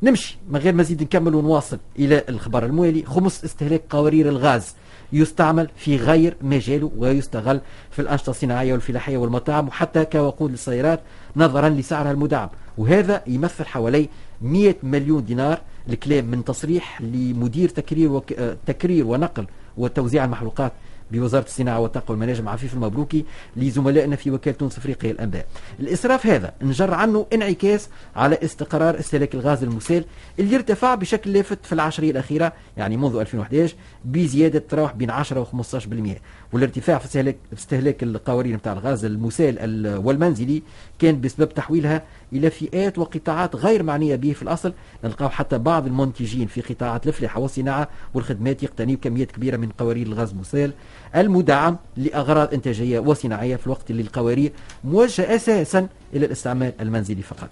نمشي من غير مزيد نكمل ونواصل إلى الخبر الموالي خمس استهلاك قوارير الغاز. يستعمل في غير مجاله ويستغل في الأنشطة الصناعية والفلاحية والمطاعم وحتى كوقود للسيارات نظرا لسعرها المدعم. وهذا يمثل حوالي 100 مليون دينار الكلام من تصريح لمدير تكرير وك... آه، تكرير ونقل وتوزيع المحروقات بوزارة الصناعة والطاقة والمناجم عفيف المبروكي لزملائنا في وكالة تونس أفريقيا الأنباء. الإسراف هذا نجر عنه انعكاس على استقرار استهلاك الغاز المسال اللي ارتفع بشكل لافت في العشرية الأخيرة يعني منذ 2011 بزيادة تراوح بين 10 و 15% والارتفاع في استهلاك استهلاك القوارير نتاع الغاز المسال والمنزلي كان بسبب تحويلها إلى فئات وقطاعات غير معنية به في الأصل. نلقاو حتى بعض المنتجين في قطاعات الفلاحه والصناعة والخدمات يقتنيوا كميات كبيرة من قوارير الغاز المسال المدعم لأغراض إنتاجية وصناعية في الوقت اللي القوارير موجهة أساسا إلى الاستعمال المنزلي فقط.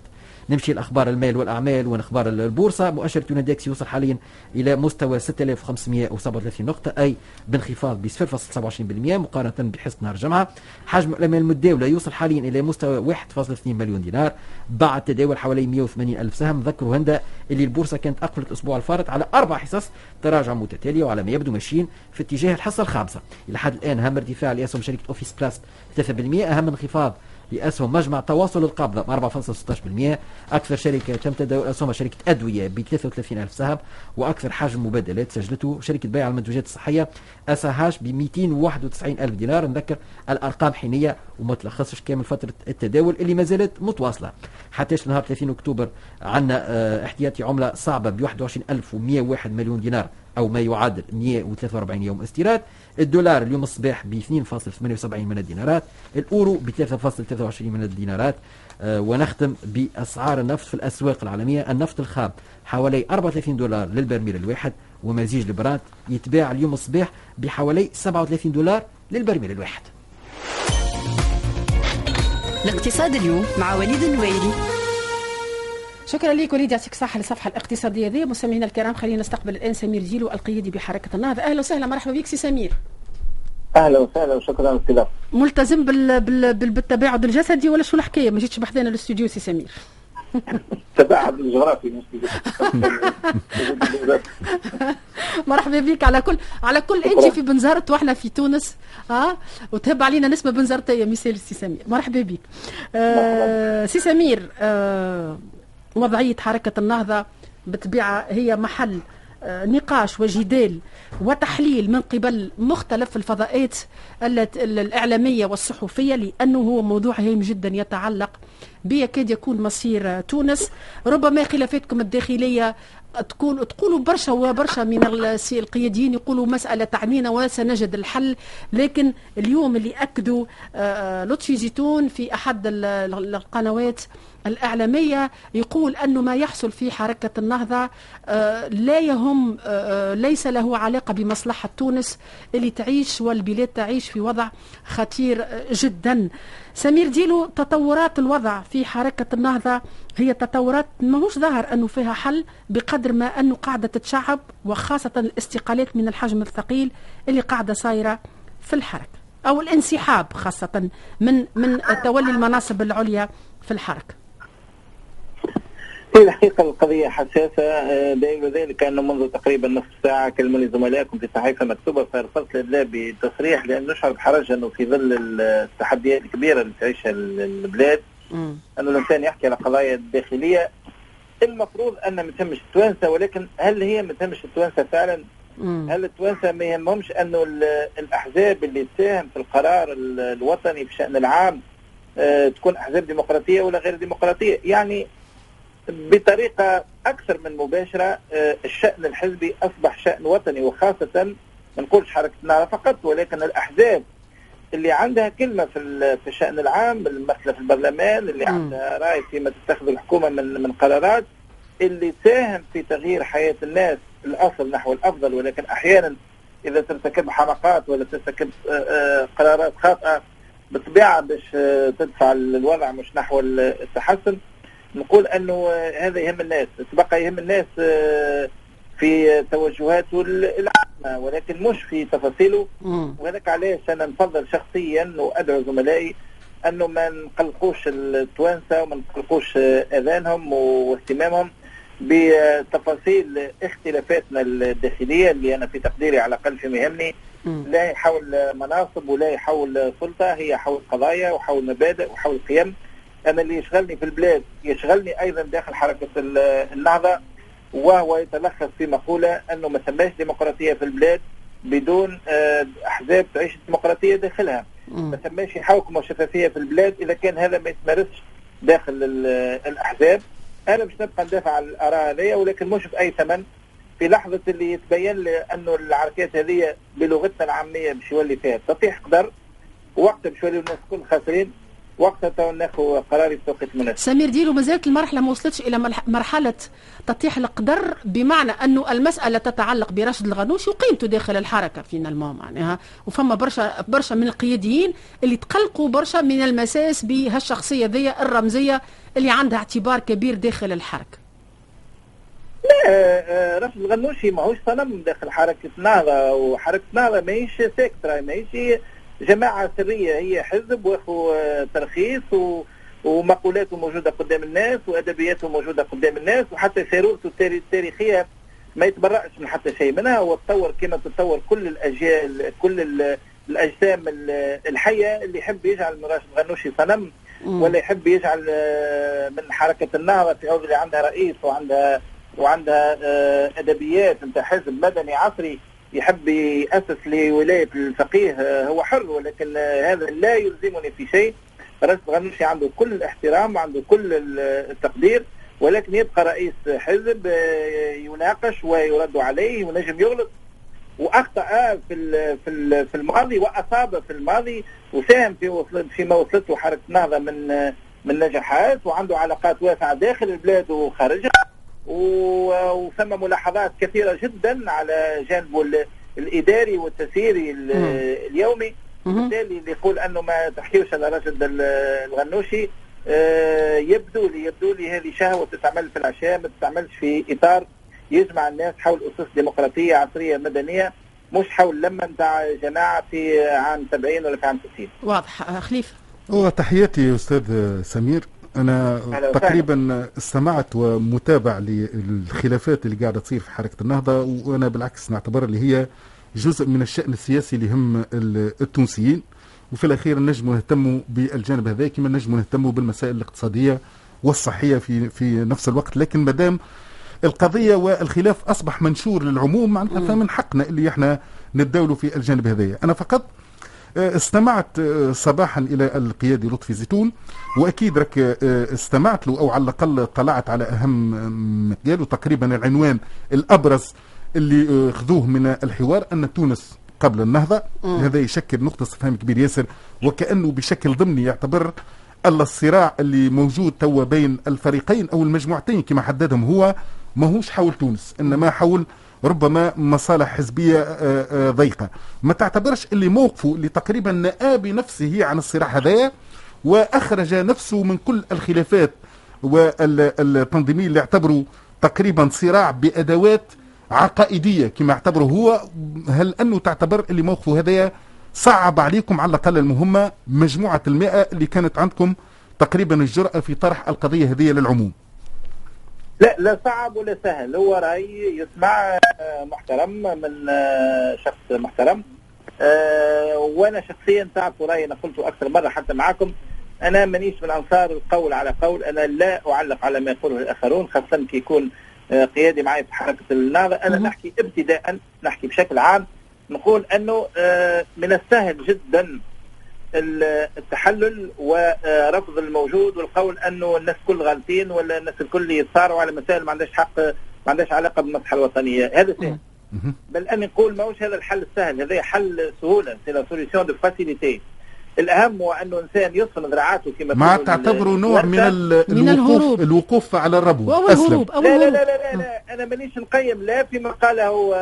نمشي لأخبار المال والأعمال ونخبار البورصة. مؤشر تونادكس يوصل حاليا إلى مستوى 6537 نقطة أي بانخفاض ب 0.27% مقارنة بحصة نهار الجمعة. حجم الأموال المتداولة يوصل حاليا إلى مستوى 1.2 مليون دينار. بعد تداول حوالي 180 ألف سهم. ذكروا هندا اللي البورصة كانت اقفلت الأسبوع الفارط على أربع حصص تراجع متتالية وعلى ما يبدو ماشيين في اتجاه الحصة الخامسة. إلى حد الآن اهم ارتفاع لاسهم شركة أوفيس بلاس 3% أهم انخفاض لأسهم مجمع تواصل القبضة 4.16% أكثر شركة تم تداول أسهمها شركة أدوية ب 33 ألف سهم وأكثر حجم مبادلات سجلته شركة بيع المنتوجات الصحية أساهاش ب 291 ألف دينار. نذكر الأرقام حينية وما تلخصش كامل فترة التداول اللي ما زالت متواصلة. حتى نهار 30 أكتوبر عندنا آه احتياطي عملة صعبة ب 21101 مليون دينار. أو ما يعادل 143 يوم استيراد الدولار اليوم الصباح ب 2.78 من الدينارات الأورو ب 3.23 من الدينارات أه ونختم بأسعار النفط في الأسواق العالمية. النفط الخام حوالي 34 دولار للبرميل الواحد ومزيج البرانت يتباع اليوم الصباح بحوالي 37 دولار للبرميل الواحد. الاقتصاد اليوم مع وليد النويري شكرا لك وليد يعطيك الصحة للصفحة الاقتصادية ذي. مستمعينا الكرام خلينا نستقبل الآن سمير ديلو القيادي بحركة النهضة. أهلا وسهلا مرحبا بك سي سمير. أهلا وسهلا وشكرا على ملتزم بال... بال... بالتباعد الجسدي ولا شو الحكاية؟ ما جيتش بحذانا الاستوديو سي سمير. تباعد الجغرافي مرحبا بك على كل على كل انت في بنزرت وإحنا في تونس ها وتهب علينا نسمة بنزرتية مثال سي سمير. مرحبا بك. آه سي سمير آه وضعية حركة النهضة بطبيعة هي محل آه، نقاش وجدال وتحليل من قبل مختلف الفضاءات الإعلامية والصحفية لأنه هو موضوع هام جدا يتعلق بيكاد يكون مصير تونس. ربما خلافاتكم الداخلية تكون تقولوا برشا وبرشا من القياديين يقولوا مسألة تعنينا وسنجد الحل لكن اليوم اللي أكدوا آه، لطفي زيتون في أحد القنوات الإعلامية يقول أنه ما يحصل في حركة النهضة آه، لا يهم آه، ليس له علاقة بمصلحة تونس اللي تعيش والبلاد تعيش في وضع خطير جدا. سمير ديلو تطورات الوضع في حركة النهضة هي تطورات ماهوش ظاهر أنه فيها حل بقدر ما أنه قاعدة تتشعب وخاصة الاستقالات من الحجم الثقيل اللي قاعدة صايرة في الحركة أو الانسحاب خاصة من من تولي المناصب العليا في الحركة. في الحقيقة القضية حساسة دليل ذلك أنه منذ تقريبا نصف ساعة كلموني زملائكم في صحيفة مكتوبة فأرسلت لله بتصريح لأن نشعر بحرج أنه في ظل التحديات الكبيرة اللي تعيشها البلاد أنه الإنسان يحكي على قضايا داخلية المفروض أن ما تهمش التوانسة ولكن هل هي ما تهمش التوانسة فعلا؟ هل التوانسة ما يهمهمش أنه الأحزاب اللي تساهم في القرار الوطني بشأن العام آه، تكون أحزاب ديمقراطية ولا غير ديمقراطية؟ يعني بطريقة أكثر من مباشرة آه، الشأن الحزبي أصبح شأن وطني وخاصة ما نقولش حركة النهضة فقط ولكن الأحزاب اللي عندها كلمة في في الشأن العام الممثلة في البرلمان اللي عندها رأي فيما تتخذ الحكومة من من قرارات اللي تساهم في تغيير حياة الناس الأصل نحو الأفضل ولكن أحيانا إذا ترتكب حماقات ولا ترتكب آه، آه، قرارات خاطئة بالطبيعة باش تدفع الوضع مش نحو التحسن. نقول أنه هذا يهم الناس تبقى يهم الناس آه، في توجهاته العامة ولكن مش في تفاصيله. وهذاك علاش أنا نفضل شخصيا وأدعو زملائي أنه ما نقلقوش التوانسة وما نقلقوش آذانهم واهتمامهم بتفاصيل اختلافاتنا الداخلية اللي أنا في تقديري على الأقل في مهمني لا يحول مناصب ولا يحول سلطة هي حول قضايا وحول مبادئ وحول قيم. أنا اللي يشغلني في البلاد يشغلني أيضا داخل حركة النهضه وهو يتلخص في مقولة أنه ما ثماش ديمقراطية في البلاد بدون آه، أحزاب تعيش الديمقراطيه داخلها. ما ثماش حوكمه وشفافيه في البلاد إذا كان هذا ما يتمارسش داخل الأحزاب. أنا مش نبقى ندافع عن الآراء هذه ولكن مش بأي ثمن في لحظة اللي يتبين لي أنه العركات هذه بلغتنا العامية باش يولي فيها تطيح قدر وقتها باش يولي الناس كل خاسرين. وقتها ناخذ قرار في مناسب سمير ديلو مازالت المرحلة ما وصلتش إلى مرحلة تطيح القدر بمعنى انه المسألة تتعلق برشد الغنوشي وقيمته داخل الحركة فينا المهم معناها. وفما برشا برشا من القياديين اللي تقلقوا برشا من المساس بهالشخصية ذي الرمزية اللي عندها اعتبار كبير داخل الحركة. لا آه، رشد الغنوشي ماهوش صنم داخل حركة نهضه وحركة نهضه ماهيش سيكترا ماهيش جماعة سرية هي حزب واخو ترخيص و... ومقولاته موجودة قدام الناس وأدبياته موجودة قدام الناس وحتى سيرورته التاريخية ما يتبرأش من حتى شيء منها وتطور كما تتطور كل الأجيال كل الأجسام الحية اللي يحب يجعل راشد غنوشي صنم ولا يحب يجعل آه، من حركة النهضة في اللي عندها رئيس وعندها وعندها آه، أدبيات أنت حزب مدني عصري. يحب يأسس لولاية الفقيه آه، هو حر ولكن آه، هذا لا يلزمني في شيء. رئيس الغنوشي عنده كل الاحترام وعنده كل التقدير ولكن يبقى رئيس حزب آه، يناقش ويرد عليه ونجم يغلط. وأخطأ في في الماضي وأصاب في الماضي وساهم في فيما وصلته حركه النهضه من من نجاحات وعنده علاقات واسعة داخل البلاد وخارجها. وثم ملاحظات كثيرة جدا على جانبه الإداري والتسييري اليومي. بالتالي اللي يقول أنه ما تحكيوش على راشد الغنوشي. آه، يبدو لي يبدو لي هذه شهوة تستعمل في العشاء ما تستعملش في إطار يجمع الناس حول أسس ديمقراطية عصرية مدنية مش حول لما نتاع جماعة في عام 70 ولا في عام 60 واضح. خليفة. وتحياتي أستاذ سمير. أنا تقريبا استمعت ومتابع للخلافات اللي قاعدة تصير في حركة النهضة وأنا بالعكس نعتبر اللي هي جزء من الشأن السياسي اللي يهم التونسيين. وفي الأخير نجموا نهتموا بالجانب هذا كما نجموا نهتموا بالمسائل الاقتصادية والصحية في في نفس الوقت. لكن مادام القضية والخلاف أصبح منشور للعموم معناتها فمن حقنا اللي إحنا نتداولوا في الجانب هذايا. أنا فقط استمعت آه، صباحا إلى القيادي لطفي زيتون وأكيد رك آه، استمعت له أو على الأقل طلعت على أهم قالوا تقريبا العنوان الأبرز اللي خذوه من الحوار أن تونس قبل النهضة. هذا يشكل نقطة استفهام كبير ياسر وكأنه بشكل ضمني يعتبر الصراع اللي موجود توا بين الفريقين أو المجموعتين كما حددهم هو ماهوش حول تونس إنما حول ربما مصالح حزبية آه، آه، ضيقة. ما تعتبرش اللي موقفه اللي تقريبا نآى بنفسه عن الصراع هذايا وأخرج نفسه من كل الخلافات والتنظيمية اللي اعتبروا تقريبا صراع بأدوات عقائدية كما اعتبره هو. هل أنه تعتبر اللي موقفه هذايا صعب عليكم على الأقل المهمة مجموعة المئة اللي كانت عندكم تقريبا الجرأة في طرح القضية هذه للعموم؟ لا لا صعب ولا سهل. هو رأي يسمع آه، محترم من آه، شخص محترم. آه، وأنا شخصيا تعرفوا رأيي أنا قلته أكثر مرة حتى معكم. أنا مانيش من أنصار القول على قول. أنا لا أعلق على ما يقوله الآخرون خاصة كي يكون قيادي معي في حركة النهضه أنا نحكي ابتداء نحكي بشكل عام. نقول أنه من السهل جدا التحلل ورفض الموجود والقول أنه الناس كل غالطين ولا الناس الكل يتصارعوا على مسائل ما عندهاش حق ما عندهاش علاقة بالمصلحة الوطنية. هذا سهل بل أن نقول ماهوش هذا الحل السهل. هذا حل سهولة. c'est la solution de facilité الأهم هو أنه انسان يصفي ذراعاته كما ما تعتبروا نوع من, من الهروب. الوقوف على الربوة أو الهروب. أو لا, لا, لا, لا, لا, أنا مانيش نقيم. لا فيما قاله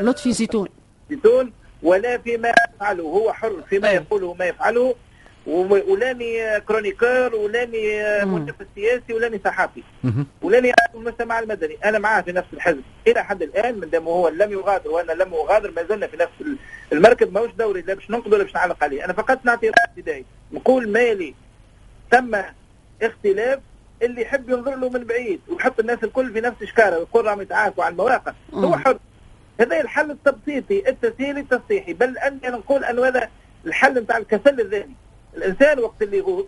لطفي زيتون. زيتون. ولا فيما يفعله هو حر فيما أيه. يقوله وما يفعله. ولاني chroniqueur ولاني متحدث سياسي ولاني صحافي. ولاني المجتمع المدني. أنا معاه في نفس الحزب. إلى حد الآن مادام هو لم يغادر وأنا لم أغادر ما زلنا في نفس المركز ماهوش دوري لا باش ننقذ ولا باش نعلق عليه. أنا فقط نعطي ابتدائي نقول مالي تم اختلاف اللي يحب ينظر له من بعيد ويحط الناس الكل في نفس اشكاله ويقول راهم يتعافوا على المواقع هو حر. هذا الحل التبسيطي التسهيلي التصحيحي. بل اني نقول انه هذا الحل نتاع الكسل الذهني. الإنسان وقت اللي يغوص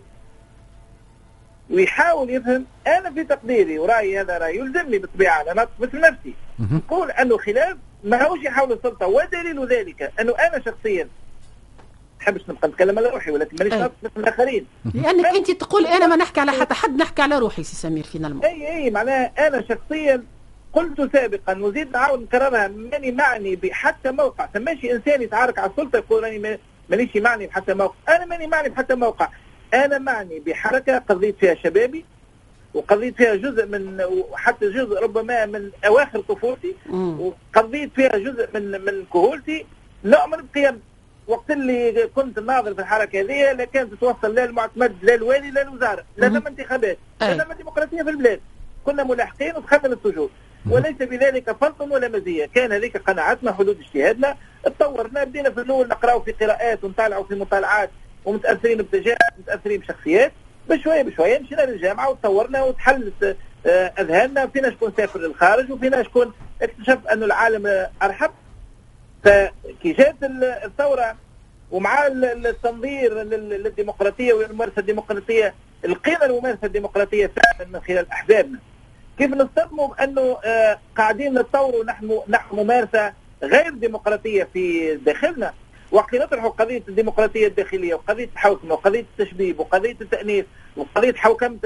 ويحاول يفهم أنا في تقديري ورأيي هذا رأيي يلزمني بالطبيعه أنا مثل نفسي. نقول أنه خلاف ما هوش حول السلطة ودليل ذلك أنه أنا شخصيا نحبش نبقى نتكلم على روحي ولكن مانيش مثل الآخرين. لأنك أنت تقول أنا ما نحكي على حتى حد نحكي على روحي سي سمير فينا الموضوع اي اي معناها أنا شخصيا قلت سابقا وزيد نعاود نكررها ماني معني بحتى موقع. فماشي إنسان يتعارك على السلطة يقول راني مانيش معني بحتى موقع. أنا ماني معني بحتى موقع. أنا معني بحركة قضيت فيها شبابي وقضيت فيها جزء من وحتى جزء ربما من أواخر طفولتي وقضيت فيها جزء من من كهولتي. نؤمن بقيم وقت اللي كنت ناظر في الحركة هذه لا كانت توصل لا المعتمد لا الوالي لا الوزارة لا ثم انتخابات لا ثم ديمقراطيه في البلاد. كنا ملاحقين ودخلنا للسجون. وليس بذلك فضل ولا مزية. كان هذيك قناعتنا حدود اجتهادنا. تطورنا بدينا في الأول نقراو في قراءات ونطالعوا في مطالعات ومتأثرين بتجارب متأثرين بشخصيات. بشوية بشوية مشينا للجامعة وتطورنا وتحلت آه، أذهاننا. فينا شكون سافر للخارج وفينا شكون اكتشف انه العالم أرحب. فكي جات الثورة ومع التنظير للديمقراطية والممارسة الديمقراطية القيمه الممارسة الديمقراطية فعلا من خلال أحزابنا. كيف نصطدموا بانه آه، قاعدين نتطوروا نحن نحن ممارسه غير ديمقراطية في داخلنا. وقت نطرحوا قضية الديمقراطية الداخلية وقضية الحوكمه وقضية التشبيب وقضية التأنيث وقضية حوكمة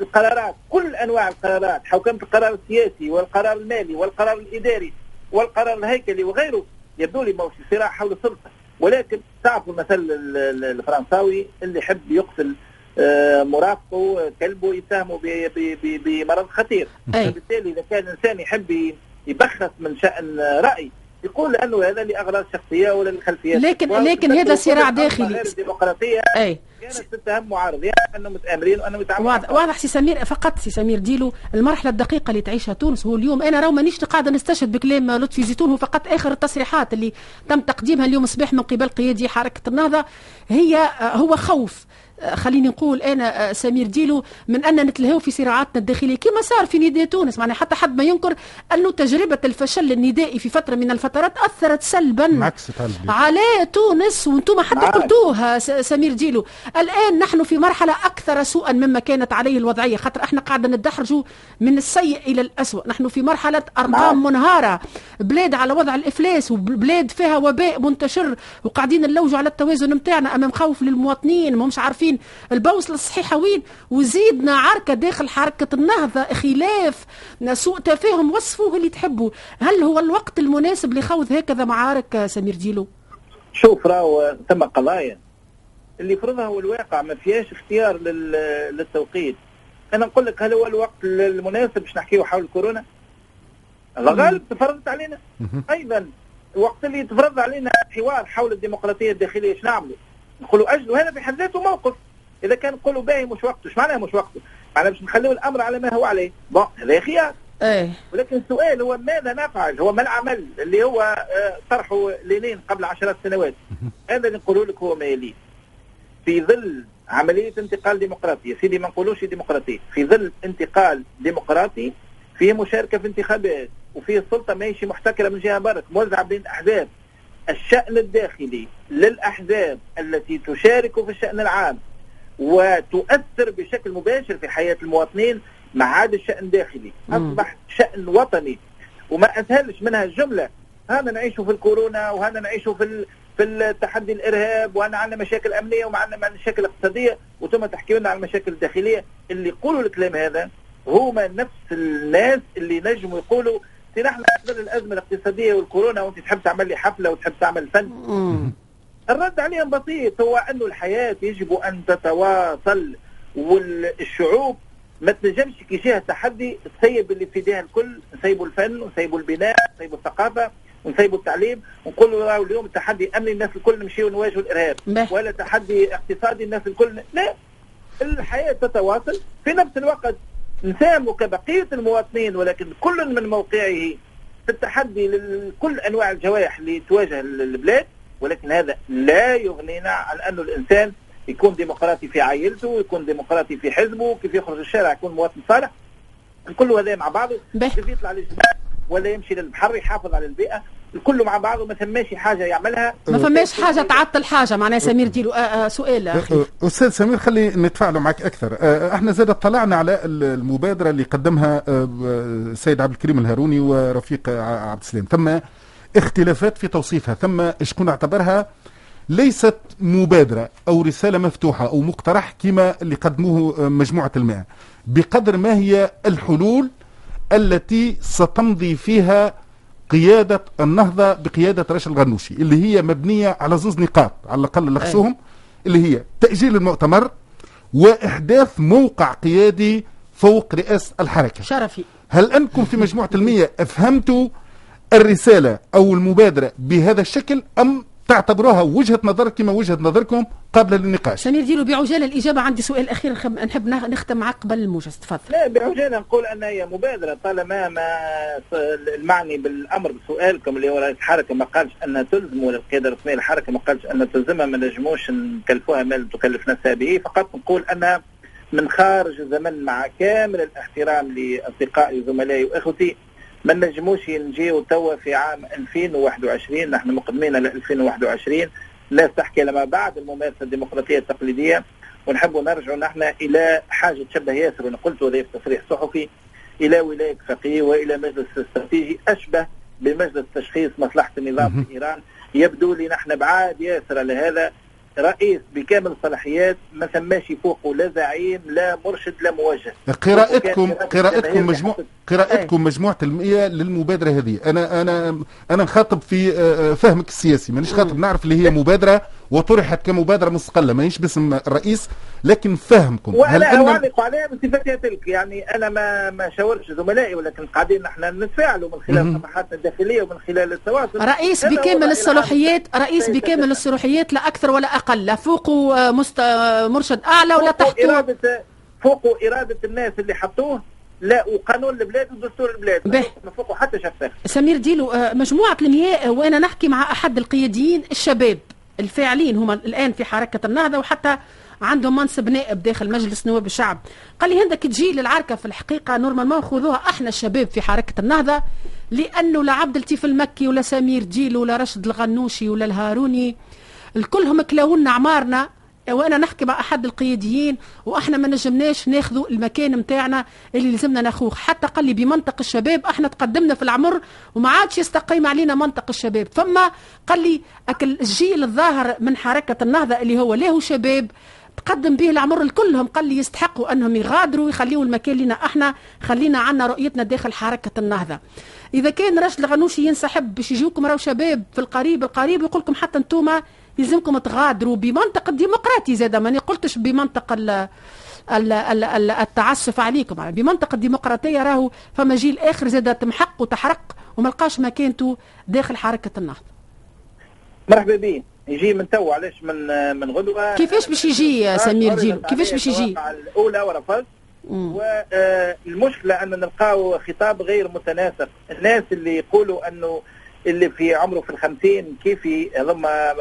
القرارات كل أنواع القرارات حوكمة القرار السياسي والقرار المالي والقرار الإداري والقرار الهيكلي وغيره يبدو لي موش صراع حول السلطة. ولكن تعرفوا المثل الفرنساوي اللي يحب يقتل مرافقه كلبه يتهمه بمرض خطير. فبالتالي إذا كان إنسان يحب يبخس من شأن رأي يقول لأنه هذا لأغراض شخصية ولا للخلفيات لكن لكن هذا صراع داخلي. الديمقراطيه أي. كانت تتهم معارض. يعني انهم متآمرين وانهم يتعاملوا واضح, واضح سي سمير. فقط سي سمير ديلو المرحلة الدقيقة اللي تعيشها تونس هو اليوم. أنا راهو مانيش قاعدة نستشهد بكلام لطفي زيتون هو فقط آخر التصريحات اللي تم تقديمها اليوم صباح من قبل قيادي حركة النهضة. هي هو خوف. خليني نقول أنا آه، سمير ديلو من أن نتلهوا في صراعاتنا الداخلية. كما صار في نداء تونس معناها حتى حد ما ينكر انه تجربة الفشل الندائي في فترة من الفترات أثرت سلبا على تونس وأنتم حتى قلتوها سمير ديلو. الآن نحن في مرحلة أكثر سوءا مما كانت عليه الوضعية خاطر إحنا قاعدة ندحرجوا من السيء إلى الاسوء نحن في مرحلة أرقام منهارة بلاد على وضع الإفلاس وبلاد فيها وباء منتشر وقاعدين نلوجوا على التوازن نتاعنا أمام خوف للمواطنين ما همش عارفين عارفين البوصلة الصحيحة وين؟ وزيدنا عركة داخل حركة النهضة خلاف سوء تفاهم وصفوه اللي تحبوا. هل هو الوقت المناسب لخوض هكذا معارك سمير جيلو؟ شوف راهو ثم قضايا. اللي فرضها هو الواقع ما فيهاش اختيار للتوقيت. أنا نقول لك هل هو الوقت المناسب؟ باش نحكيه حول الكورونا الغالب تفرضت علينا. أيضا الوقت اللي تفرض علينا حوار حول الديمقراطية الداخلية إيش نعملوا؟ نقولوا اجلوا هذا في حد ذاته موقف. إذا كان نقولوا باهي مش وقته إيش معناها مش وقته؟ معناها باش نخليو الأمر على ما هو عليه. بون هذا خيار. إيه. ولكن السؤال هو ماذا نفعل؟ هو ما العمل اللي هو آه، طرحه لينين قبل عشرات سنوات؟ هذا اللي نقوله لك هو ما يليه في ظل عملية انتقال ديمقراطي سيدي ما نقولوش ديمقراطية في ظل انتقال ديمقراطي فيه مشاركة في انتخابات وفيه السلطة ماشي محتكرة من جهة برك موزعة بين أحزاب. الشأن الداخلي للأحزاب التي تشارك في الشأن العام وتؤثر بشكل مباشر في حياة المواطنين ما عاد الشأن الداخلي. أصبح شأن وطني. وما أسهلش منها الجملة. هذا نعيشه في الكورونا وهذا نعيشه في في التحدي الإرهاب وأنا عندنا مشاكل أمنية وما عندنا مشاكل اقتصادية. وثم تحكي لنا عن المشاكل الداخلية. اللي يقولوا الكلام هذا هما نفس الناس اللي نجموا يقولوا نحن نحن الأزمة الاقتصادية والكورونا وأنت تحب تعمل لي حفلة وتحب تعمل فن. الرد عليهم بسيط هو انه الحياة يجب أن تتواصل والشعوب ما تنجمش كي جهة تحدي تسيب اللي في ايديها الكل نسيبوا الفن ونسيبوا البناء ونسيبوا الثقافة ونسيبوا التعليم ونقولوا راهو اليوم التحدي امني الناس الكل نمشيو نواجهوا الإرهاب. ولا تحدي اقتصادي الناس الكل لا. الحياة تتواصل. في نفس الوقت نساهموا كبقية المواطنين ولكن كل من موقعه في التحدي لكل أنواع الجوائح اللي تواجه البلاد ولكن هذا لا يغنينا عن أن الإنسان يكون ديمقراطي في عائلته يكون ديمقراطي في حزبه كيف يخرج الشارع يكون مواطن صالح. الكل هذا مع بعضه كيف يطلع للجبال ولا يمشي للبحر يحافظ على البيئة. الكل مع بعضه ما ثماش حاجة يعملها. ما فماش حاجة تعطل حاجة. معناها سمير ديرو آه آه سؤال. أخي أستاذ سمير خلي نتفاعلوا معك أكثر. آه إحنا زاد اطلعنا على المبادرة اللي قدمها السيد عبد الكريم الهاروني ورفيق عبد السلام. ثم اختلافات في توصيفها. ثم شكون اعتبرها ليست مبادرة أو رسالة مفتوحة أو مقترح كما اللي قدموه مجموعة الماء بقدر ما هي الحلول التي ستمضي فيها قيادة النهضة بقيادة رشا الغنوشي اللي هي مبنية على زوز نقاط على الأقل لخصوهم اللي هي تأجيل المؤتمر وإحداث موقع قيادي فوق رئاسة الحركة. شرفي. هل أنكم في مجموعة المية أفهمتوا الرسالة أو المبادرة بهذا الشكل أم تعتبروها وجهة نظر كما وجهة نظركم قابله للنقاش سمير ديرو بعجالة الإجابة عندي سؤال أخير نحب نختم معك قبل الموجز. تفضل. لا بعجالة نقول أن هي مبادرة. طالما ما المعني بالأمر بسؤالكم اللي هو رئيس الحركة ما قالش انها تلزم ولا القيادة الرسمية للحركة ما قالش انها تلزمها ما نجموش نكلفوها ما تكلف نفسها به فقط نقول انها من خارج الزمن مع كامل الاحترام لأصدقائي وزملائي وإخوتي ما نجموش نجيو توا في عام 2021 نحن مقدمين ل 2021 الناس تحكي لما بعد الممارسة الديمقراطية التقليدية. ونحب نرجع نحن إلى حاجة تشبه ياسر وأنا قلت هذا في تصريح صحفي إلى ولاية فقيه وإلى مجلس استراتيجي أشبه بمجلس تشخيص مصلحة النظام في إيران. يبدو لي نحن بعاد ياسر على هذا. رئيس بكامل الصلاحيات ما ثماش فوقه لا زعيم لا مرشد لا موجه قراءتكم قراءتكم مجموع قراءتكم مجموعة المئة للمبادرة هذه. أنا أنا أنا نخاطب في فهمك السياسي. مانيش خاطب نعرف اللي هي مبادرة وطرحت كمبادرة مستقله مانيش باسم الرئيس لكن فهمكم. هل أنا اعلق عليها بصفتها تلك. يعني أنا ما ما شاورش زملائي ولكن قاعدين نحن نتفاعلوا من خلال صفحاتنا الداخلية ومن خلال التواصل. رئيس بكامل الصلاحيات رئيس بكامل الصلاحيات لا أكثر ولا أقل. لا فوقه مست... مرشد أعلى ولا إرادة فوق إرادة الناس اللي حطوه. لا وقانون البلاد ودستور البلاد. ما فوقه حتى شخص. سمير ديلو مجموعة المياه وأنا نحكي مع أحد القياديين الشباب. الفاعلين هم الآن في حركة النهضة وحتى عندهم منصب نائب داخل مجلس نواب الشعب. قال لي هندك تجي للعركة في الحقيقة normalement خذوها إحنا الشباب في حركة النهضة لأنه لا عبد اللطيف المكي ولا سمير جيل ولا رشد الغنوشي ولا الهاروني الكلهم كلاونا عمارنا وأنا نحكي مع احد القياديين وإحنا ما نجمناش ناخذوا المكان نتاعنا اللي لازمنا ناخوه حتى قال لي بمنطق الشباب إحنا تقدمنا في العمر وما عادش يستقيم علينا منطق الشباب. فما قال لي الجيل الظاهر من حركة النهضة اللي هو له شباب تقدم به العمر الكلهم قال لي يستحقوا أنهم يغادروا ويخليوا المكان لنا إحنا خلينا عنا رؤيتنا داخل حركة النهضة. إذا كان رشد الغنوشي ينسحب باش يجيوكم راهو شباب في القريب القريب يقول لكم حتى أنتم يلزمكم تغادروا بمنطق الديمقراطي. زاد ماني قلتش بمنطق ال ال ال ال التعسف عليكم. يعني بمنطق الديمقراطية راهو فما جيل آخر زاد تمحق وتحرق وما لقاش مكانته داخل حركة النهضة. مرحبا بيه يجي من تو علاش من من غدوة؟ كيفاش باش يجي سمير؟ جيلو كيفاش باش يجي؟ الأولى ورفض والمشكلة أن نلقاو خطاب غير متناسق. الناس اللي يقولوا أنه اللي في عمره في الخمسين كيف هذوما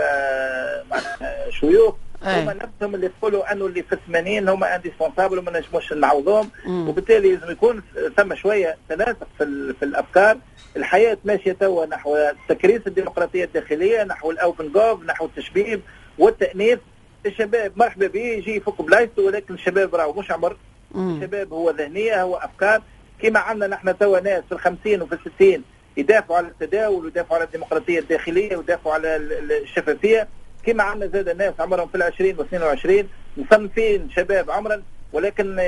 شيوخ هما نفسهم اللي يقولوا أنه اللي في الثمانين هما indispensables وما نجموش نعوضهم. وبالتالي لازم يكون ثم شوية تناسق في, في الأفكار. الحياة ماشية توا نحو تكريس الديمقراطية الداخلية نحو الأوبن جوف نحو التشبيب والتأنيث. الشباب مرحبا به يجي يفك بلايصته ولكن الشباب راهو مش عمر. الشباب هو ذهنية هو أفكار. كما عندنا نحن توا ناس في الخمسين وفي الستين يدافعوا على التداول ويدافعوا على الديمقراطية الداخلية ويدافعوا على الشفافية. كما عندنا زاد ناس عمرهم في العشرين و22 مصنفين شباب عمرا ولكن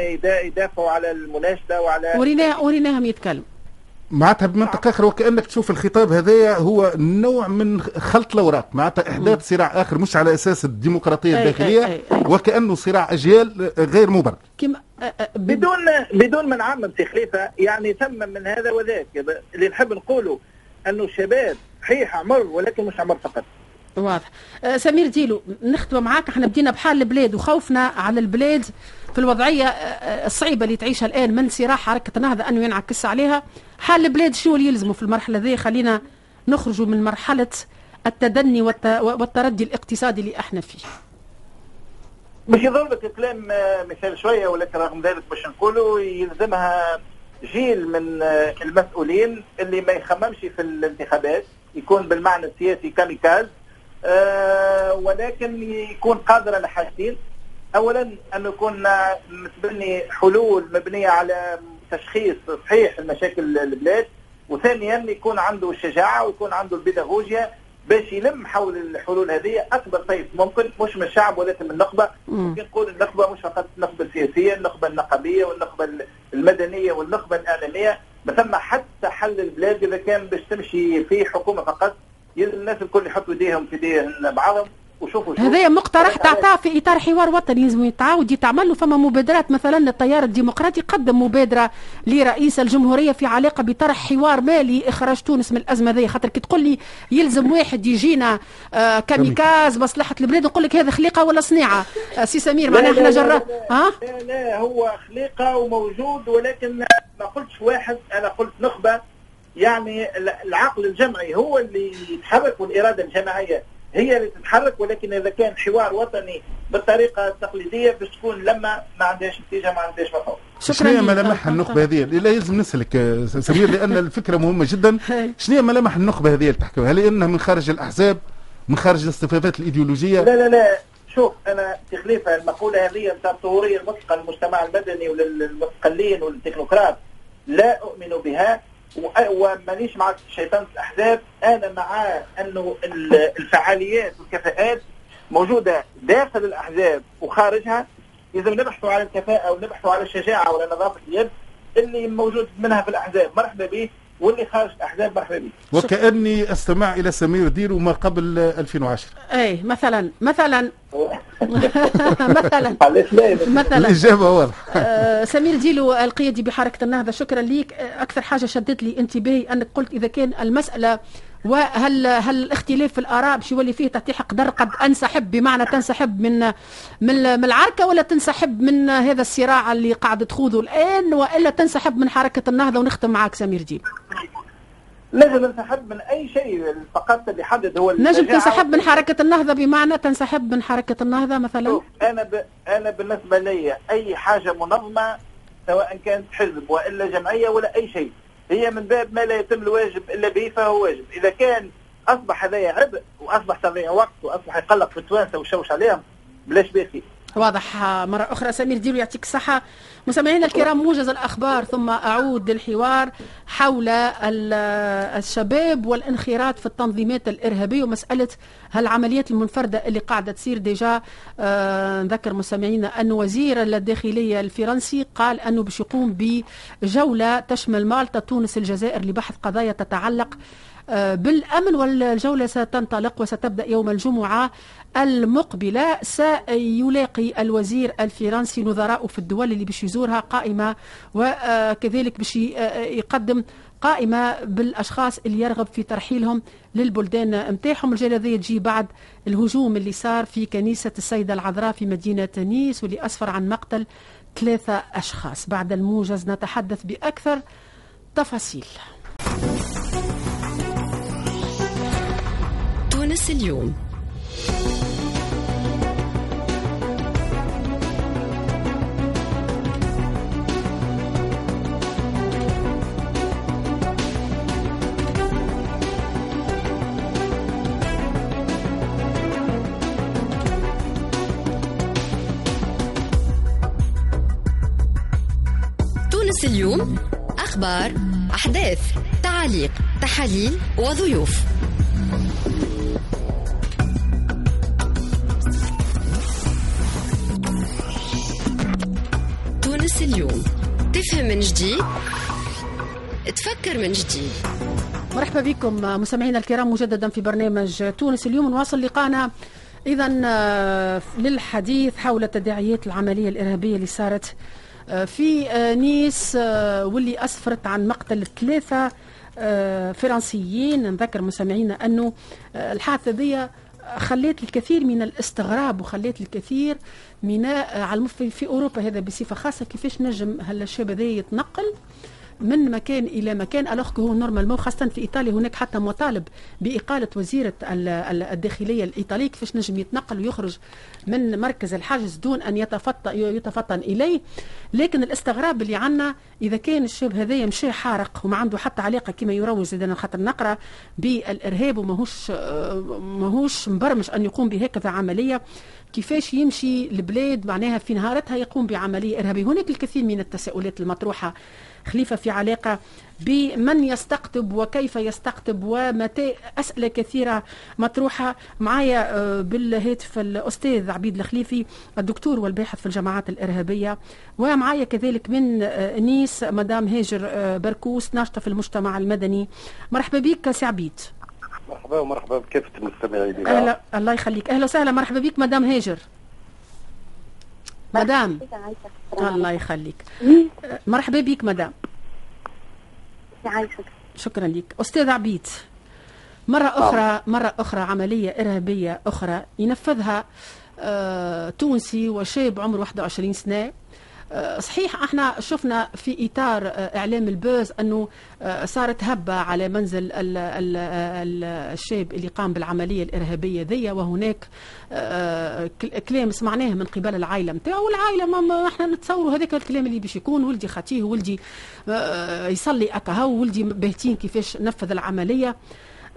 يدافعوا على المناشدة وعلى وريناه وريناهم يتكلموا. معناتها بمنطق آخر وكأنك تشوف الخطاب هذايا هو نوع من خلط الأوراق. معناتها إحداث صراع آخر مش على أساس الديمقراطية أي الداخلية أي أي أي. وكأنه صراع أجيال غير مبرر. كما بدون بدون ما نعمم في خليفة يعني ثم من هذا وذاك. اللي نحب نقوله أنه الشباب صحيح عمر ولكن مش عمر فقط. واضح. آه سمير ديلو نختم معاك. إحنا بدينا بحال البلاد وخوفنا على البلاد في الوضعية آه الصعيبة اللي تعيشها الآن. من صراع حركه النهضه انه ينعكس عليها. حال البلاد شو اللي يلزموا في المرحلة ذي؟ خلينا نخرجوا من مرحلة التدني والتردي الاقتصادي اللي إحنا فيه. باش يضربك كلام مثال شوية ولكن رغم ذلك باش نقولوا يلزمها جيل من المسؤولين اللي ما يخممش في الانتخابات يكون بالمعنى السياسي كاميكاز آه ولكن يكون قادر على حاجتين. اولا انه يكون متبني حلول مبنية على تشخيص صحيح لمشاكل البلاد وثانيا يكون عنده الشجاعه ويكون عنده البيداغوجيا باش يلم حول الحلول هذه. أكبر طيف ممكن مش من الشعب ولكن من النخبه ممكن نقول النخبه مش فقط النخبه السياسية النخبه النقابيه والنخبه المدنية والنخبه الإعلامية ما ثم حتى حل البلاد إذا كان باش تمشي في حكومة فقط. الناس الكل يحطوا إيديهم في إيديهم بعضهم. وشوفوا هذا مقترح تعطاه في إطار حوار وطني لازم يتعاود يتعمل له فما مبادرات. مثلا التيار الديمقراطي قدم مبادرة لرئيس الجمهورية في علاقة بطرح حوار مالي. إخراج تونس من الأزمة ذي خاطر كي تقول لي يلزم واحد يجينا آه كاميكاز مصلحة البلاد نقول لك هذا خليقة ولا صنيعة؟ آه سي سمير معناها إحنا جرى ها؟ لا, لا هو خليقة وموجود ولكن ما قلتش واحد أنا قلت نخبة. يعني العقل الجمعي هو اللي يتحرك والإرادة الجماعية. هي اللي تتحرك ولكن إذا كان حوار وطني بالطريقة التقليدية باش تكون لما ما عندهاش نتيجة ما عندهاش مفعول. شنو هي ملامح النخبة هذه؟ لا لازم نسألك سمير لأن الفكرة مهمة جدا شنو هي ملامح النخبة هذه اللي تحكيها؟ هل إنها من خارج الأحزاب؟ من خارج الاصطفافات الإيديولوجية؟ لا لا لا شوف أنا في خليفه المقولة هذه نتاع الظهوريه المطلقة للمجتمع المدني وللمستقلين والتكنوقراط لا أؤمن بها ومانيش مع شيطان الأحزاب. أنا مع أنه الفعاليات والكفاءات موجودة داخل الأحزاب وخارجها. إذا نبحثوا على الكفاءة ونبحثوا على الشجاعة ولا نظافة اليد اللي موجود منها في الأحزاب مرحبا به واللي خارج الاحزاب مرحبا وكأني استمع إلى سمير ديرو ما قبل 2010 اي مثلا مثلا. مثلا. مثلا. الإجابة واضحة. آه سمير ديلو القيادي بحركة النهضة شكرا ليك. أكثر حاجة شدت لي انتباهي أنك قلت إذا كان المسألة وهل هل الاختلاف في الآراء باش يولي فيه تعطي قدر قد أنسحب بمعنى تنسحب من من العركة ولا تنسحب من هذا الصراع اللي قاعد تخوضه الآن وإلا تنسحب من حركة النهضة ونختم معك سمير ديب نجم ننسحب من أي شيء فقط اللي يحدد هو نجم تنسحب من حركة النهضة بمعنى تنسحب من حركة النهضة مثلا؟ أنا ب... أنا بالنسبة لي أي حاجة منظمة سواء كانت حزب وإلا جمعية ولا أي شيء. هي من باب ما لا يتم الواجب إلا به فهو واجب. إذا كان أصبح هذايا عبء وأصبح تضييع وقت وأصبح يقلق في التوانسه ويشوش عليهم بلاش باخي واضح. مرة أخرى سمير ديرو يعطيك الصحة. مستمعينا الكرام موجز الأخبار ثم أعود للحوار حول الشباب والانخراط في التنظيمات الإرهابية ومسألة هالعمليات المنفردة اللي قاعدة تصير déjà. آه نذكر مستمعينا أن وزير الداخلية الفرنسي قال أنه باش يقوم بجولة تشمل مالطا تونس الجزائر لبحث قضايا تتعلق آه، بالأمن والجولة ستنطلق وستبدأ يوم الجمعة. المقبلة سيلاقي الوزير الفرنسي نظراء في الدول اللي باش يزورها قائمة وكذلك باش يقدم قائمة بالأشخاص اللي يرغب في ترحيلهم للبلدان متاعهم. الجولة هذه تجي بعد الهجوم اللي صار في كنيسة السيدة العذراء في مدينة نيس واللي أسفر عن مقتل ثلاثة أشخاص. بعد الموجز نتحدث بأكثر تفاصيل. تونس اليوم. تونس اليوم أخبار أحداث تعاليق تحاليل وضيوف. تونس اليوم. تفهم من جديد تفكر من جديد. مرحبا بكم مستمعينا الكرام مجددا في برنامج تونس اليوم. نواصل لقاءنا. اذا آه، للحديث حول تداعيات العملية الإرهابية اللي صارت في آه، نيس واللي أسفرت عن مقتل ثلاثة فرنسيين. نذكر مستمعينا أنه الحادثة دي خليت الكثير من الاستغراب وخليت الكثير من على في أوروبا هذا بصفة خاصة كيفاش نجم هالشاب هذا يتنقل. من مكان إلى مكان. alors هو normalement خاصة في إيطاليا هناك حتى مطالب بإقالة وزيرة الداخلية الإيطالية كيفاش نجم يتنقل ويخرج من مركز الحجز دون أن يتفطن يتفطن إليه. لكن الاستغراب اللي عندنا إذا كان الشاب هذايا مشى حارق وما عنده حتى علاقة كما يروج زادنا خاطر نقرأ بالإرهاب وماهوش ماهوش مبرمج أن يقوم بهكذا عملية. كيفاش يمشي البلاد معناها في نهارتها يقوم بعملية إرهابية؟ هناك الكثير من التساؤلات المطروحة. خليفة في علاقة بمن يستقطب وكيف يستقطب ومتى؟ أسئلة كثيرة مطروحة. معايا آه، بالهاتف الأستاذ عبيد الخليفي الدكتور والباحث في الجماعات الإرهابية. ومعايا كذلك من آه، نيس مدام هاجر آه، بركوس ناشطة في المجتمع المدني. مرحبا بك سي عبيد. مرحبا ومرحبا بكافة المستمعين. أهلا الله يخليك. أهلا وسهلا مرحبا بك مدام هاجر. مدام. الله يخليك. مرحبا بك مدام. شكرا لك. أستاذ عبيد مرة نعم. أخرى مرة أخرى عملية إرهابية أخرى ينفذها آه تونسي وشاب عمره 21 سنة. صحيح إحنا شفنا في إطار آه، إعلام البوز أنه آه، صارت هبة على منزل الشاب اللي قام بالعملية الإرهابية ذي وهناك كلام سمعناه من قبل العائلة نتاعو والعائلة ما إحنا نتصوروا هذاك الكلام اللي باش يكون ولدي خطيه ولدي يصلي اكهو ولدي باهتين كيفاش نفذ العملية. آه،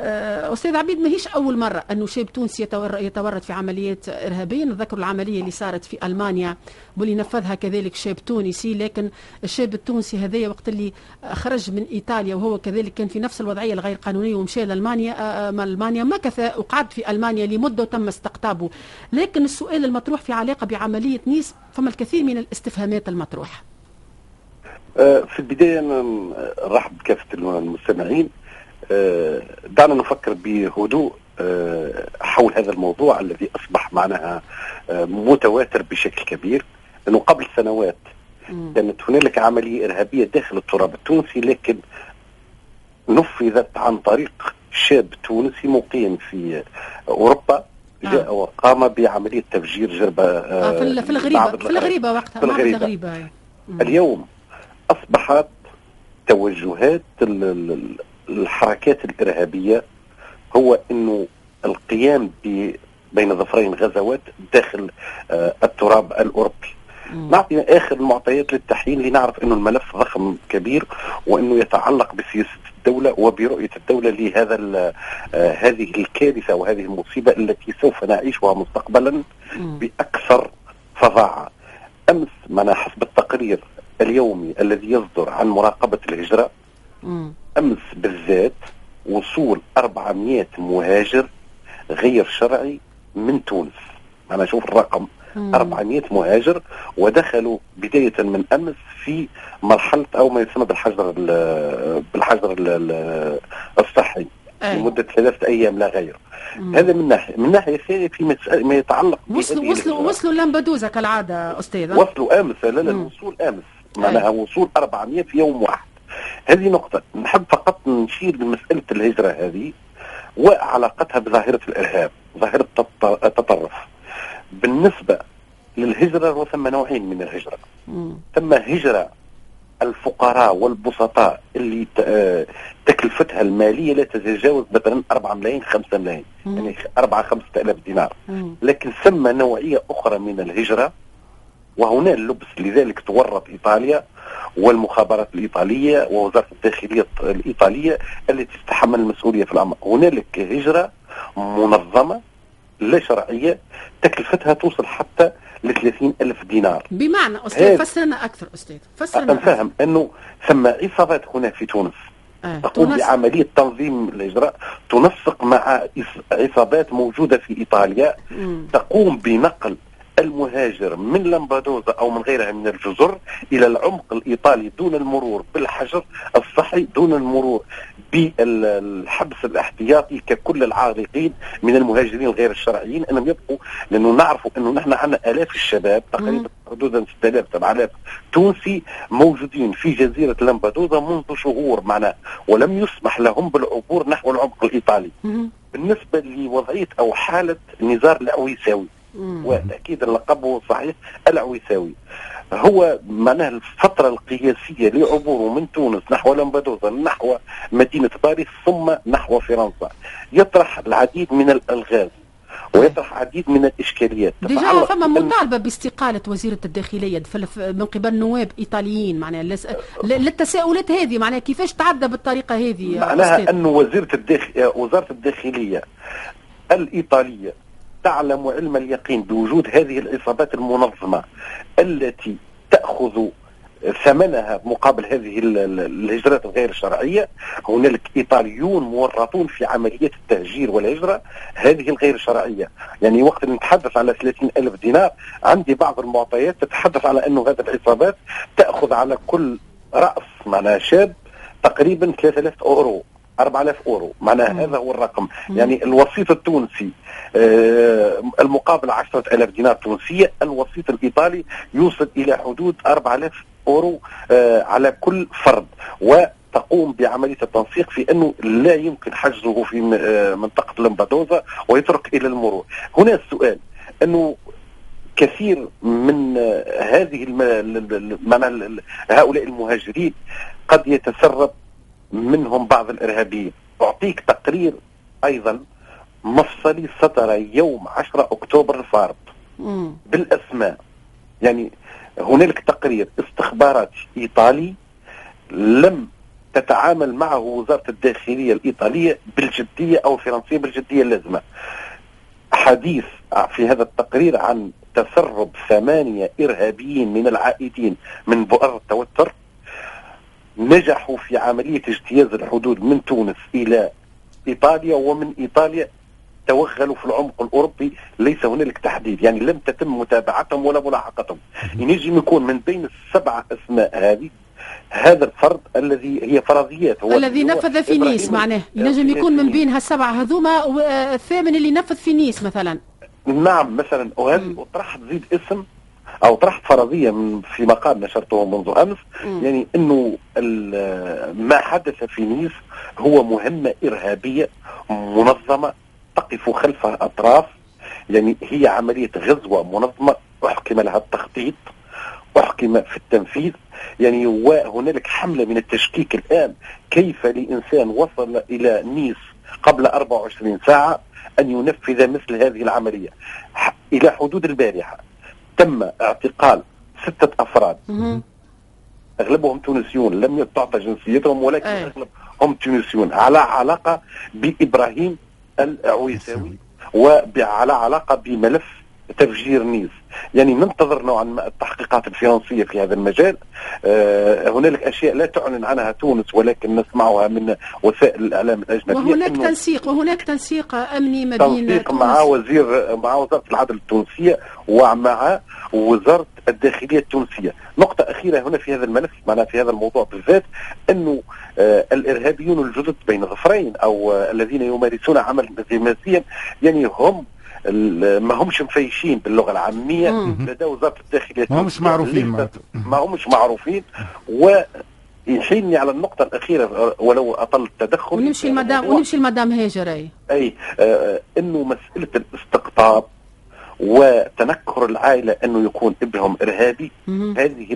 أستاذ عبيد ماهيش أول مرة أنه شاب تونسي يتورط في عمليات إرهابية؟ نذكر العملية اللي صارت في ألمانيا واللي نفذها كذلك شاب تونسي لكن الشاب التونسي هذايا وقت اللي خرج من إيطاليا وهو كذلك كان في نفس الوضعية الغير قانونية ومشى لالمانيا آه، آه، ألمانيا مكث وقعد في ألمانيا لمدة وتم استقطابه. لكن السؤال المطروح في علاقة بعملية نيس فما الكثير من الاستفهامات المطروحة. في البداية نرحب بكافة المستمعين. آه، دعنا نفكر بهدوء آه، حول هذا الموضوع الذي أصبح معناها آه، متواتر بشكل كبير لأنه قبل سنوات كانت هنالك عملية إرهابية داخل التراب التونسي لكن نفذت عن طريق شاب تونسي مقيم في أوروبا جاء وقام بعملية تفجير جربه في الغريبة في الغريبة وقتها في الغريبة, الغريبة. اليوم أصبحت توجهات الحركات الإرهابية هو أنه القيام بين ظفرين غزوات داخل آه، التراب الأوروبي نعطي آخر المعطيات للتحليل لنعرف أنه الملف ضخم كبير وأنه يتعلق بسياسة الدولة وبرؤية الدولة لهذا آه، هذه الكارثة وهذه المصيبة التي سوف نعيشها مستقبلا بأكثر فظاعة. أمس معنا حسب التقرير اليومي الذي يصدر عن مراقبة الهجرة أمس بالذات وصول 400 مهاجر غير شرعي من تونس. أنا أشوف الرقم مم. 400 مهاجر ودخلوا بداية من أمس في مرحلة أو ما يسمى بالحجر بالحجر الصحي لمده ثلاثة أيام لا غير. مم. هذا من ناحيه من ناحية ثانية في ما يتعلق وصلوا وصلوا وصلوا لامبدوزا كالعادة أستاذ وصلوا أمس لا لا الوصول أمس. معناها وصول 400 في يوم واحد. هذه نقطة. نحب فقط نشير لمسألة الهجرة هذه وعلاقتها بظاهرة الإرهاب ظاهرة التطرف. بالنسبة للهجرة وثم نوعين من الهجرة. ثم هجرة الفقراء والبسطاء اللي آه، تكلفتها المالية لا تتجاوز مثلا 4 ملايين 5 ملايين. يعني 4 5 آلاف دينار. لكن ثم نوعية أخرى من الهجرة وهنا اللبس لذلك تورط إيطاليا والمخابرات الإيطالية ووزارة الداخلية الإيطالية التي تتحمل المسؤولية في الأمر هنالك هجرة منظمة لا شرعية تكلفتها توصل حتى ل 30 ألف دينار بمعنى أستاذ فسرنا أكثر أستاذ فسرنا أفهم أنه ثم عصابات هنا في تونس آه. تقوم تونس. بعملية تنظيم الهجرة تنسق مع عصابات موجودة في إيطاليا م. تقوم بنقل المهاجر من لمبادوزا أو من غيرها من الجزر إلى العمق الإيطالي دون المرور بالحجر الصحي دون المرور بالحبس الاحتياطي ككل العارقين من المهاجرين الغير الشرعيين. انهم يبقوا لأنه نعرفوا أنه نحن عندنا آلاف الشباب تقريبا حدودا 6000 7000 تونسي موجودين في جزيرة لمبادوزا منذ شهور معنا ولم يسمح لهم بالعبور نحو العمق الإيطالي. بالنسبة لوضعية أو حالة نزار العويساوي وتاكيد اللقب صحيح العويساوي. هو معناها الفترة القياسية لعبوره من تونس نحو لامبادوزا نحو مدينة باريس ثم نحو فرنسا. يطرح العديد من الألغاز ويطرح عديد من الإشكاليات. ديجا فما مطالبة باستقالة وزيره الداخليه من قبل نواب إيطاليين؟ معناها للتساؤلات هذه معناها كيفاش تعدى بالطريقة هذه معناها انه وزيره الداخل وزارة الداخلية الإيطالية تعلم علم اليقين بوجود هذه العصابات المنظمة التي تأخذ ثمنها مقابل هذه الهجرات الغير الشرعية هنالك إيطاليون مورطون في عملية التهجير والهجرة هذه الغير شرعية. يعني وقت نتحدث على 30 ألف دينار عندي بعض المعطيات تتحدث على أنه هذه العصابات تأخذ على كل رأس معناها شاب تقريبا 3000 أورو. 4000 أورو معناها هذا هو الرقم مم. يعني الوسيط التونسي آه المقابل 10000 دينار تونسية الوسيط الإيطالي يوصل إلى حدود 4000 أورو آه على كل فرد وتقوم بعملية التنسيق في أنه لا يمكن حجزه في آه منطقة لمبادوزا ويترك إلى المرور هنا السؤال أنه كثير من آه، هذه. هؤلاء المهاجرين قد يتسرب منهم بعض الإرهابيين. أعطيك تقرير أيضا مفصلي صدر يوم 10 أكتوبر الفارط بالأسماء. يعني هنالك تقرير استخباراتي إيطالي لم تتعامل معه وزارة الداخلية الإيطالية بالجدية أو الفرنسية بالجدية اللازمة. حديث في هذا التقرير عن تسرب ثمانية إرهابيين من العائدين من بؤر التوتر. نجحوا في عملية اجتياز الحدود من تونس إلى إيطاليا ومن إيطاليا توغلوا في العمق الأوروبي. ليس هنالك تحديد يعني لم تتم متابعتهم ولا ملاحقتهم. ينجم يكون من بين السبع أسماء هذه هذا الفرد الذي هي فرضيات هو الذي نفذ في نيس معناه. ينجم يكون من بين هالسبعه هذوما الثامن اللي نفذ في نيس مثلا. نعم مثلا. وهذه اطرحت تزيد اسم أو طرحت فرضية من في مقال نشرته منذ أمس م. يعني إنه ما حدث في نيس هو مهمة إرهابية منظمة تقف خلف أطراف يعني هي عملية غزوة منظمة أحكم لها التخطيط أحكم في التنفيذ يعني وهنالك حملة من التشكيك الآن كيف لإنسان وصل إلى نيس قبل 24 ساعة أن ينفذ مثل هذه العملية إلى حدود البارحة تم اعتقال ستة أفراد. أغلبهم تونسيون لم تعطى جنسيتهم ولكن أغلبهم تونسيون. على علاقة بإبراهيم العويساوي وعلى علاقة بملف تفجير نيس يعني ننتظر نوعا ما التحقيقات الفرنسية في هذا المجال. آه هنالك أشياء لا تعلن عنها تونس ولكن نسمعها من وسائل الإعلام الأجنبية وهناك تنسيق وهناك تنسيق أمني ما بين تنسيق مع وزير مع وزارة العدل التونسية ومع وزارة الداخلية التونسية. نقطة أخيرة هنا في هذا الملف معنا في هذا الموضوع بالذات أنه آه الإرهابيون الجدد بين ظفرين أو آه الذين يمارسون عمل مزيماتيا يعني هم ما همش مفيشين باللغة العامية لدى وزارة الداخلية. ما همش معروفين ما همش معروفين. و يحيلني على النقطة الأخيرة ولو أطل التدخل. ونمشي المدام ونمشي المدام هاجر أي أي آه إنه مسألة الاستقطاب وتنكر العائلة أنه يكون ابنهم إرهابي. هذه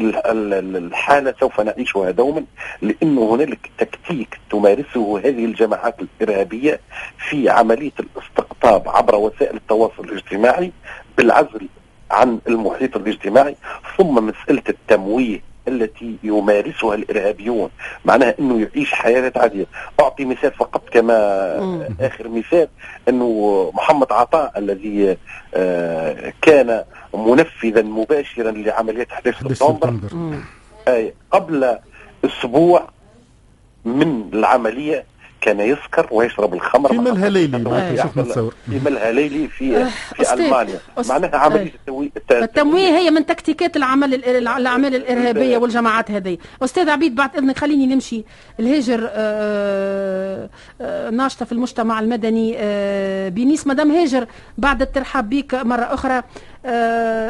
الحالة سوف نعيشها دوما لأنه هنالك تكتيك تمارسه هذه الجماعات الإرهابية في عملية الاستقطاب عبر وسائل التواصل الاجتماعي بالعزل عن المحيط الاجتماعي ثم مسألة التمويه التي يمارسها الإرهابيون معناها إنه يعيش حياة عادية. أعطي مثال فقط كما آخر مثال إنه محمد عطاء الذي آه، كان منفذا مباشرا لعمليات 11 سبتمبر. قبل أسبوع من العملية كان يسكر ويشرب الخمر. في ملها ليلي شفنا في ملها ليلي في أه في ألمانيا. معناها عملية التمويه التمويه هي من تكتيكات العمل الأعمال الإرهابية والجماعات هذه أستاذ عبيد بعد إذنك خليني نمشي. الهاجر آه، آآ آه، ناشطة في المجتمع المدني آه، بنيس. مدام هاجر بعد الترحاب بك مرة أخرى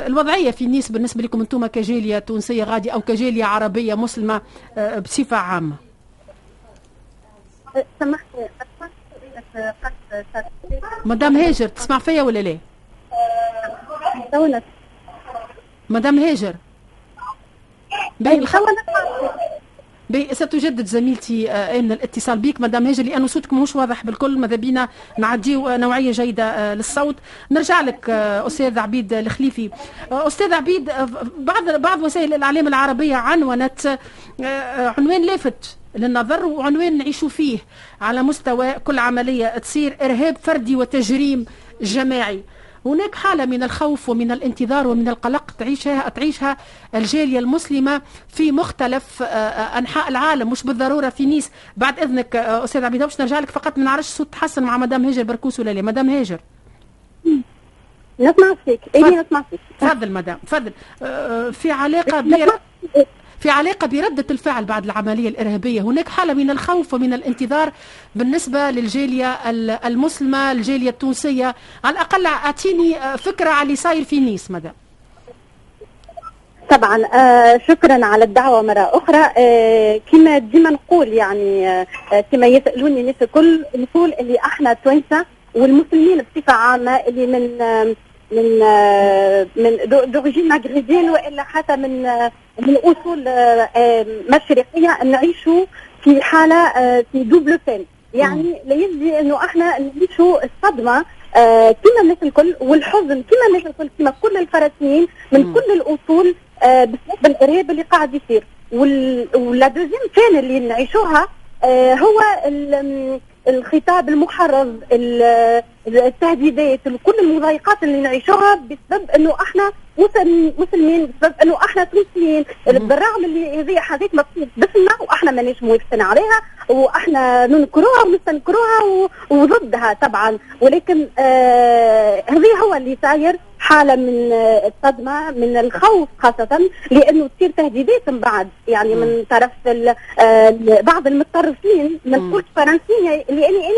الوضعية في نيس بالنسبة لكم أنتم كجالية تونسية غادي أو كجالية عربية مسلمة بصفة عامة. سمحتي مدام هاجر تسمع فيا ولا لا؟ مدام هاجر. ستجدد زميلتي ان الاتصال بك مدام هاجر لأنه صوتك مش واضح بالكل. ماذا بينا؟ نعديو نوعية جيدة للصوت. نرجع لك أستاذ عبيد الخليفي. أستاذ عبيد بعض بعض وسائل الإعلام العربية عنونت عنوان لافت. للنظر وعنوان نعيشوا فيه. على مستوى كل عملية تصير إرهاب فردي وتجريم جماعي. هناك حالة من الخوف ومن الانتظار ومن القلق تعيشها تعيشها الجالية المسلمة في مختلف آه، آه، أنحاء العالم مش بالضرورة في نيس. بعد إذنك آه، أستاذ عبيد باش نرجع لك فقط ما نعرفش صوت تحسن مع مدام هاجر بركوس ولا لا؟ مدام هاجر. نسمع فيك. اي نسمع فيك. تفضل مدام تفضل. في علاقة في علاقة بردة الفعل بعد العملية الإرهابية هناك حالة من الخوف ومن الانتظار بالنسبة للجالية المسلمة الجالية التونسية على الأقل أعطيني فكرة على اللي صاير في نيس مدى طبعا آه شكرا على الدعوة مرة أخرى آه كما ديما نقول يعني آه كما يسألوني الناس الكل نقول اللي إحنا توانسة والمسلمين بصفة عامة اللي من آه من آه، من دوريجين مغربيين والا حتى من آه، من أصول آه، مشرقية نعيشوا في حالة في دوبل بين يعني لا يجزي أنه إحنا نعيشوا الصدمة كما الناس الكل والحزن كما الناس الكل كما كل الفلسطينيين من كل الأصول بسبب الارهاب اللي قاعد يصير. ولا دوزيام كان اللي نعيشوها هو الخطاب المحرض التهديدات كل المضايقات اللي نعيشوها بسبب انه إحنا مسلمين بسبب انه إحنا تونسيين. بالرغم اللي هذه حاجات مكتوب باسمنا وإحنا مانيش موافقين عليها وإحنا ننكروها ونستنكروها وضدها طبعا. ولكن آه هذه هو اللي صاير حالة من الصدمة من الخوف خاصة لأنه تصير تهديدات من بعد. يعني من طرف آه، بعض المتطرفين ما نقولش فرنسية لأني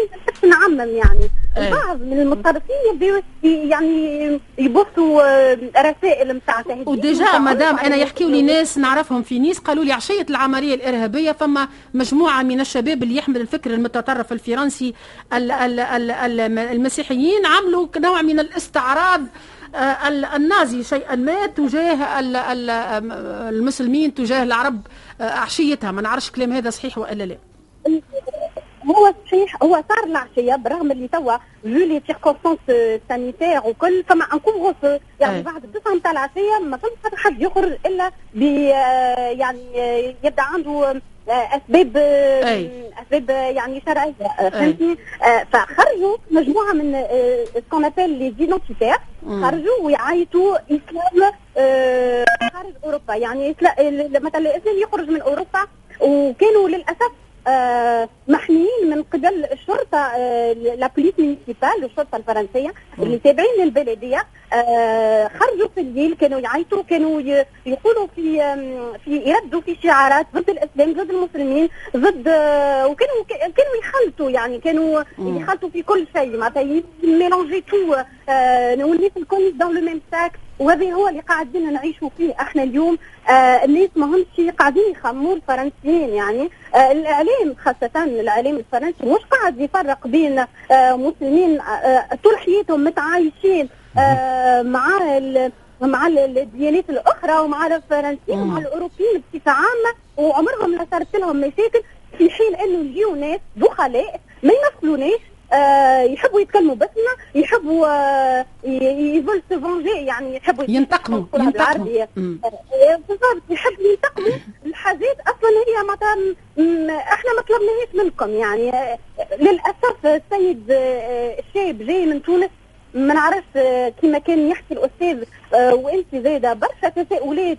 أنا نعمم يعني. البعض من المتطرفين يبداو يعني يبثوا آه، رسائل نتاع تهديد وديجا مدام أنا يحكيوا لي ناس نعرفهم في نيس قالوا لي عشية العملية الإرهابية فما مجموعة من الشباب اللي يحمل الفكر المتطرف الفرنسي المسيحيين عملوا نوع من الاستعراض آه، النازي شيئا ما تجاه المسلمين تجاه العرب آه، عشيتها ما نعرفش كلام هذا صحيح ولا لا. هو صحيح هو صار العشيه برغم اللي توا جو لي سيركونستانس سانيتير وكل فما ان كوفر يعني بعد التسعه نتاع العشية ما فما حد يخرج إلا ب آه، يعني يبدأ عنده أسباب أسباب يعني شرعية فهمتني؟ فخرجوا مجموعة من سكون ابيل لي زيدونتيتير خرجوا ويعيطوا إسلام خارج أوروبا. يعني مثلا الإسلام يخرج من أوروبا وكانوا للأسف آه، محميين من قبل الشرطة آه، لا بوليس مينيسيبال الشرطة الفرنسية اللي تابعين للبلديه آه، خرجوا في الليل كانوا يعيطوا كانوا يقولوا في في يردوا في شعارات ضد الإسلام ضد المسلمين ضد وكانوا كانوا يخلطوا يعني كانوا يخلطوا في كل شيء. معناتها ميلونجي تو والناس الكل دون لو ميم ساك وهذا هو اللي قاعدين نعيشوا فيه إحنا اليوم. آه الناس ماهمش قاعدين يخموا الفرنسيين يعني. آه الإعلام خاصة الإعلام الفرنسي مش قاعد يفرق بين آه مسلمين آه طول حياتهم متعايشين آه مع مع الديانات الأخرى ومع الفرنسيين ومع الأوروبيين بصفة عامة وعمرهم ما صارت لهم مشاكل في حين إنه اليوم ناس دخلاء ما يمثلوناش يحبوا يتكلموا باسمنا يحبوا آه يفول سوفونجي يعني يحبوا ينتقموا ينتقموا. آه، بالضبط يحبوا ينتقموا. الحاجات أصلا هي مثلا إحنا ما طلبناهاش منكم يعني آه، للأسف السيد آه، الشاب جاي من تونس ما نعرفش كما كان يحكي الأستاذ وأنت زايدة برشا تساؤلات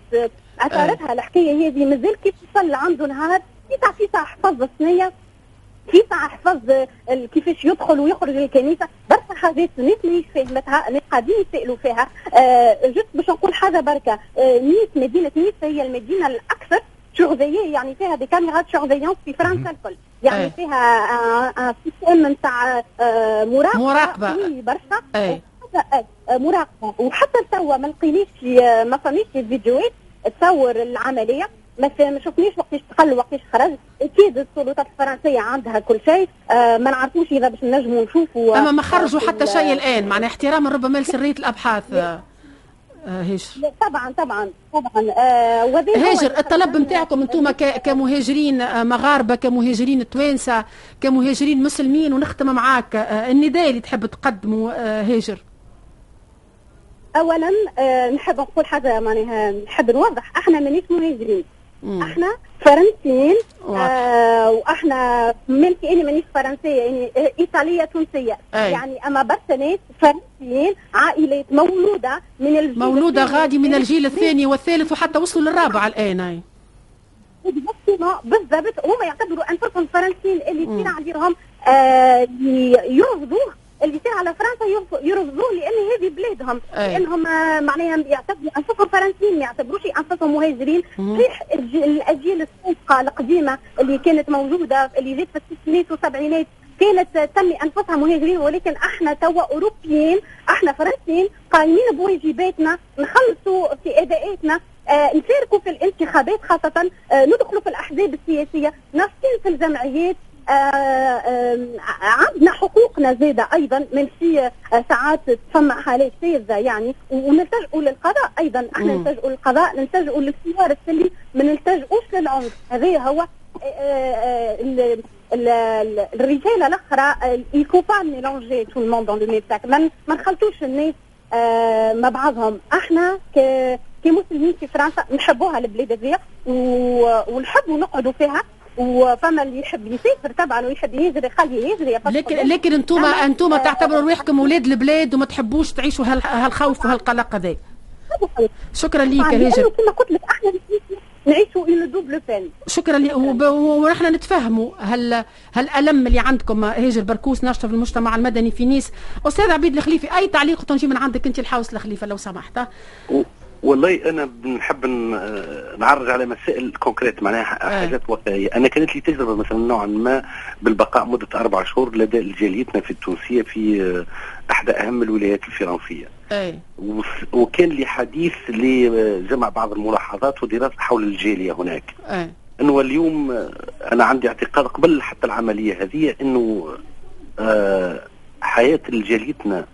اثارتها الحكاية هذه مازال كيف تصل عنده نهار في في حفظ الصينيه كيف حفظ كيفاش يدخل ويخرج الكنيسة؟ برشا حاجات الناس ماهيش فاهمتها الناس قاعدين يسألوا فيها. آه juste باش نقول حاجة بركة. آه نيس مدينة نيس هي المدينة الأكثر شغذيه يعني فيها des caméras de surveillance في فرنسا الكل. يعني أي. فيها système نتاع آه مراقبة. مراقبة. برشا. أي. مراقبة. وحتى توا ما لقينيش ما فماش فيديوهات تصور العملية. ما شفنيش وقتاش دخل وقتاش خرج. أكيد السلطات الفرنسية عندها كل شيء. آه ما نعرفوش إذا باش نجموا نشوفوا أما ما خرجوا حتى شيء الآن معناها احتراما ربما لسريه الأبحاث. آه، هاجر طبعا طبعا طبعا. آه هاجر الطلب نتاعكم أنتم كمهاجرين آه، مغاربة كمهاجرين توانسة كمهاجرين مسلمين ونختم معاك. آه النداء اللي تحب تقدمه آه هاجر اولا آه نحب نقول حاجة معناها نحب نوضح إحنا مانيش مهاجرين. مم. إحنا فرنسيين آه وإحنا ملكي إني مانيش فرنسية يعني إيطالية تونسية. أي. يعني أما برسنات فرنسيين عائلات مولودة من الجيل مولودة غادي من الجيل الثاني والثالث وحتى وصلوا للرابع الآن. أي. بالضبط هما يعتبروا أنفسهم فرنسيين اللي يصير عليهم آه يرفضوه اللي يصير على فرنسا يرفضوه لأن هذه بلادهم. أي. لأنهم معناها يعتبروا انفسهم فرنسيين ما يعتبروش أنفسهم مهاجرين. صحيح الأجيال السابقة القديمة اللي كانت موجودة اللي جات في الستينات والسبعينات كانت تسمي أنفسها مهاجرين ولكن إحنا توا أوروبيين إحنا فرنسيين قايمين بواجباتنا نخلصوا في أداءاتنا آه نشاركوا في الانتخابات خاصة آه ندخلوا في الأحزاب السياسية نفسين في الجمعيات آه، آه، عندنا حقوقنا زادة أيضا من في آه، ساعات تسمع حالات شاذة يعني ونلتجئوا للقضاء أيضا. إحنا نلتجئوا للقضاء نلتجئوا للخيار السلي ما نلتجئوش للعنف هذا هو الرجاله الأخرى il faut pas mélanger tout le monde dans le ما نخلطوش الناس مع بعضهم. إحنا كمسلمين في فرنسا نحبوها البلاد هذيا ونحبوا نقعدوا فيها. وفما اللي يحب يسافر طبعا ويحب يهجر يخليه يهجر لكن لكن أنتم أنتم تعتبروا روحكم أولاد البلاد وما تحبوش تعيشوا هالخوف وهالقلق هذا شكرا ليك هاجر. كما قلت لك إحنا نعيشوا اون دوبل بين شكرا لي ونحن نتفاهموا. هل هالألم اللي عندكم هاجر بركوس ناشطة في المجتمع المدني في نيس. أستاذ عبيد الخليفي أي تعليق تنجي من عندك أنت الحوس الخليفة لو سمحت؟ والله أنا بنحب نعرج على مسائل كونكريت معناها حاجات واقعية، أنا كانت لي تجربة مثلا نوعا ما بالبقاء مدة أربع شهور لدى جاليتنا في التونسية في احدى أهم الولايات الفرنسية. أي وكان لي حديث لجمع بعض الملاحظات ودراسة حول الجالية هناك. أي إنه اليوم أنا عندي اعتقاد قبل حتى العملية هذه إنه آه، حياة جاليتنا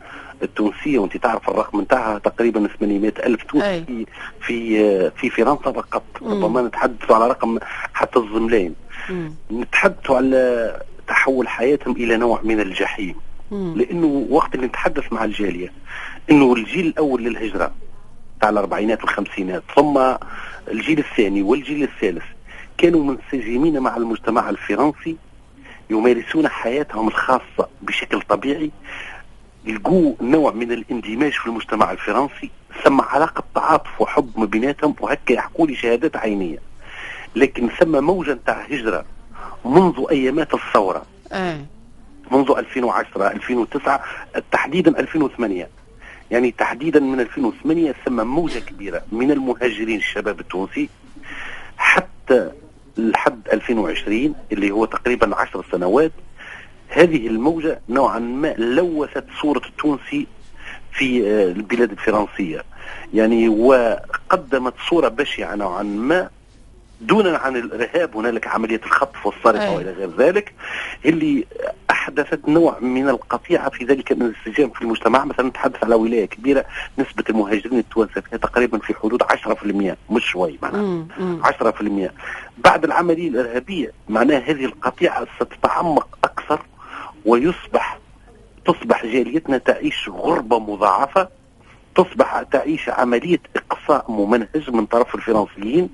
التونسية وانت تعرف الرقم نتاعها تقريبا 800 ألف تونسي في في في فرنسا فقط. ربما نتحدث على رقم حتى الزملين نتحدث على تحول حياتهم إلى نوع من الجحيم. مم. لأنه وقت اللي نتحدث مع الجالية إنه الجيل الأول للهجرة تاع الأربعينات والخمسينات ثم الجيل الثاني والجيل الثالث كانوا منسجمين مع المجتمع الفرنسي يمارسون حياتهم الخاصة بشكل طبيعي. يلقوا نوع من الاندماج في المجتمع الفرنسي ثم علاقة تعاطف وحب ما بيناتهم وهكا يحكوا لي شهادات عينية. لكن ثم موجة نتاع هجرة منذ أيامات الثورة. آه. منذ 2010 2009 تحديدا 2008 يعني تحديدا من 2008 ثم موجة كبيرة من المهاجرين الشباب التونسي حتى لحد 2020 اللي هو تقريبا 10 سنوات هذه الموجة نوعا ما لوثت صورة التونسي في آه، البلاد الفرنسية. يعني وقدمت صورة بشعة نوعا ما دونا عن الإرهاب. هنالك عملية الخطف والسرقه وإلى غير ذلك اللي أحدثت نوع من القطيعة في ذلك الانسجام في المجتمع. مثلا نتحدث على ولاية كبيرة نسبة المهاجرين التوانسه فيها تقريبا في حدود 10% مش شوي معناها. 10% بعد العملية الإرهابية معناها هذه القطيعة ستتعمق أكثر ويصبح تصبح جاليتنا تعيش غربة مضاعفة تصبح تعيش عملية إقصاء ممنهج من طرف الفرنسيين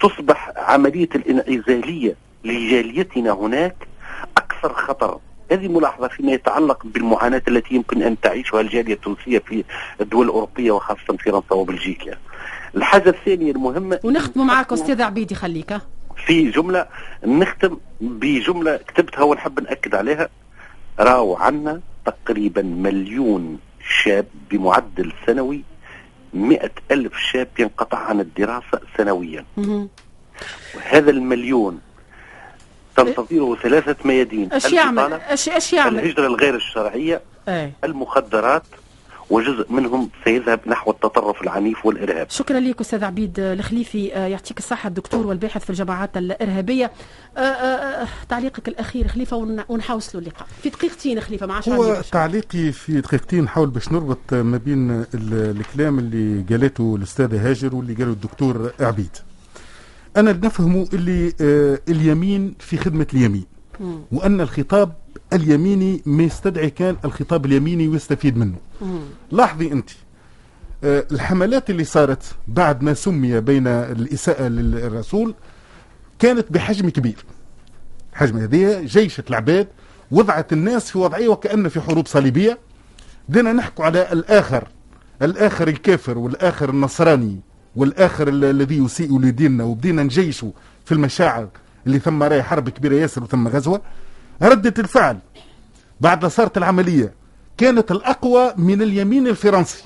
تصبح عملية الانعزالية لجاليتنا هناك أكثر خطر. هذه ملاحظة فيما يتعلق بالمعاناة التي يمكن أن تعيشها الجالية التونسية في الدول الأوروبية وخاصة فرنسا وبلجيكا. الحاجة الثانية المهمة ونختم معك أستاذ عبيدي خليك. في جملة نختم بجملة كتبتها ونحب نأكد عليها. راوا عنا تقريبا مليون شاب بمعدل سنوي مئة ألف شاب ينقطع عن الدراسة سنويا. وهذا المليون تنتظره ثلاثة ميادين. إيش يعمل؟ إيش يعمل؟ الهجرة الغير الشرعية إيه؟ المخدرات وجزء منهم سيذهب نحو التطرف العنيف والإرهاب. شكرا لك أستاذ عبيد الخليفي آه، يعطيك الصحة الدكتور والباحث في الجماعات الإرهابية. آه، آه، تعليقك الأخير خليفة ونحاوصلوا اللقاء في دقيقتين خليفة ما عادش هو تعليقي في دقيقتين نحاول باش نربط ما بين الكلام اللي قالته الاستاذه هاجر واللي قاله الدكتور عبيد. أنا نفهمه اللي اليمين في خدمة اليمين وأن الخطاب اليميني ما يستدعي كان الخطاب اليميني ويستفيد منه. لاحظي أنت آه، الحملات اللي صارت بعد ما سمي بين الإساءة للرسول كانت بحجم كبير. حجم هذه جيشة العباد وضعت الناس في وضعية وكأن في حروب صليبية. بدنا نحكو على الآخر الآخر الكافر والآخر النصراني والآخر الذي يسيء لديننا وبدينا نجيشوا في المشاعر اللي ثم راي حرب كبيرة ياسر وثم غزوة. ردة الفعل بعد صارت العملية كانت الأقوى من اليمين الفرنسي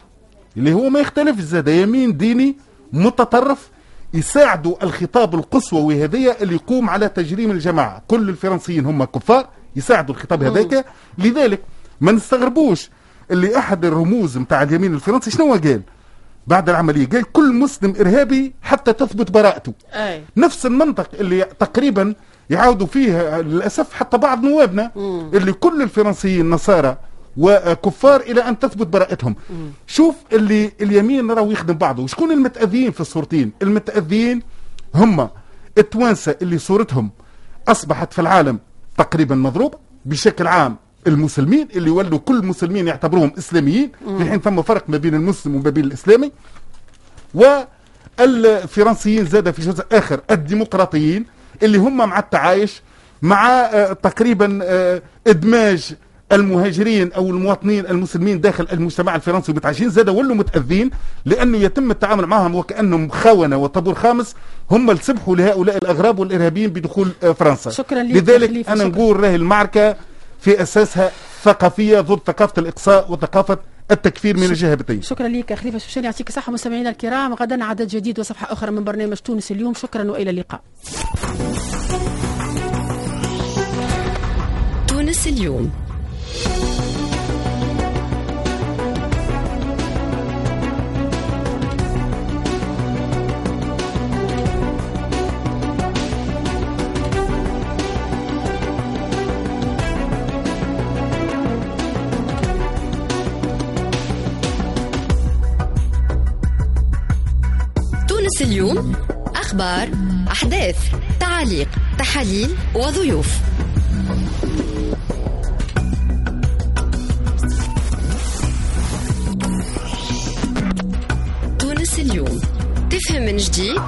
اللي هو ما يختلف زاد يمين ديني متطرف يساعدوا الخطاب القصوى هذية اللي يقوم على تجريم الجماعة كل الفرنسيين هم كفار يساعدوا الخطاب هذاك. لذلك ما نستغربوش اللي أحد الرموز متاع اليمين الفرنسي شنو قال؟ بعد العملية قال كل مسلم إرهابي حتى تثبت براءته. أي. نفس المنطق اللي تقريبا يعاودوا فيه للأسف حتى بعض نوابنا. اللي كل الفرنسيين نصارى وكفار إلى أن تثبت براءتهم. مم. شوف اللي اليمين راهو يخدم بعضه. وشكون المتأذيين في الصورتين؟ المتأذيين هم التوانسة اللي صورتهم أصبحت في العالم تقريبا مضروبة بشكل عام. المسلمين اللي ولوا كل المسلمين يعتبروهم إسلاميين في حين ثم فرق ما بين المسلم وما بين الإسلامي. والفرنسيين زاد في جزء آخر. الديمقراطيين اللي هم مع التعايش مع آه، تقريبا آه، إدماج المهاجرين أو المواطنين المسلمين داخل المجتمع الفرنسي متعايشين زاد ولوا متأذين لأنه يتم التعامل معهم وكأنهم خونة وطابور خامس. هم اللي سمحوا لهؤلاء الأغراب والإرهابيين بدخول آه، فرنسا. شكرا لذلك أنا نقول راهي المعركة في أساسها ثقافية ضد ثقافة الإقصاء وثقافة التكفير من الجهتين شكرا لك خليفة شوشاني يعطيك الصحة مستمعينا الكرام غدا عدد جديد وصفحة أخرى من برنامج تونس اليوم. شكرا وإلى اللقاء. تونس اليوم. تونس اليوم أخبار أحداث تعاليق تحاليل وضيوف. تونس اليوم. تفهم من جديد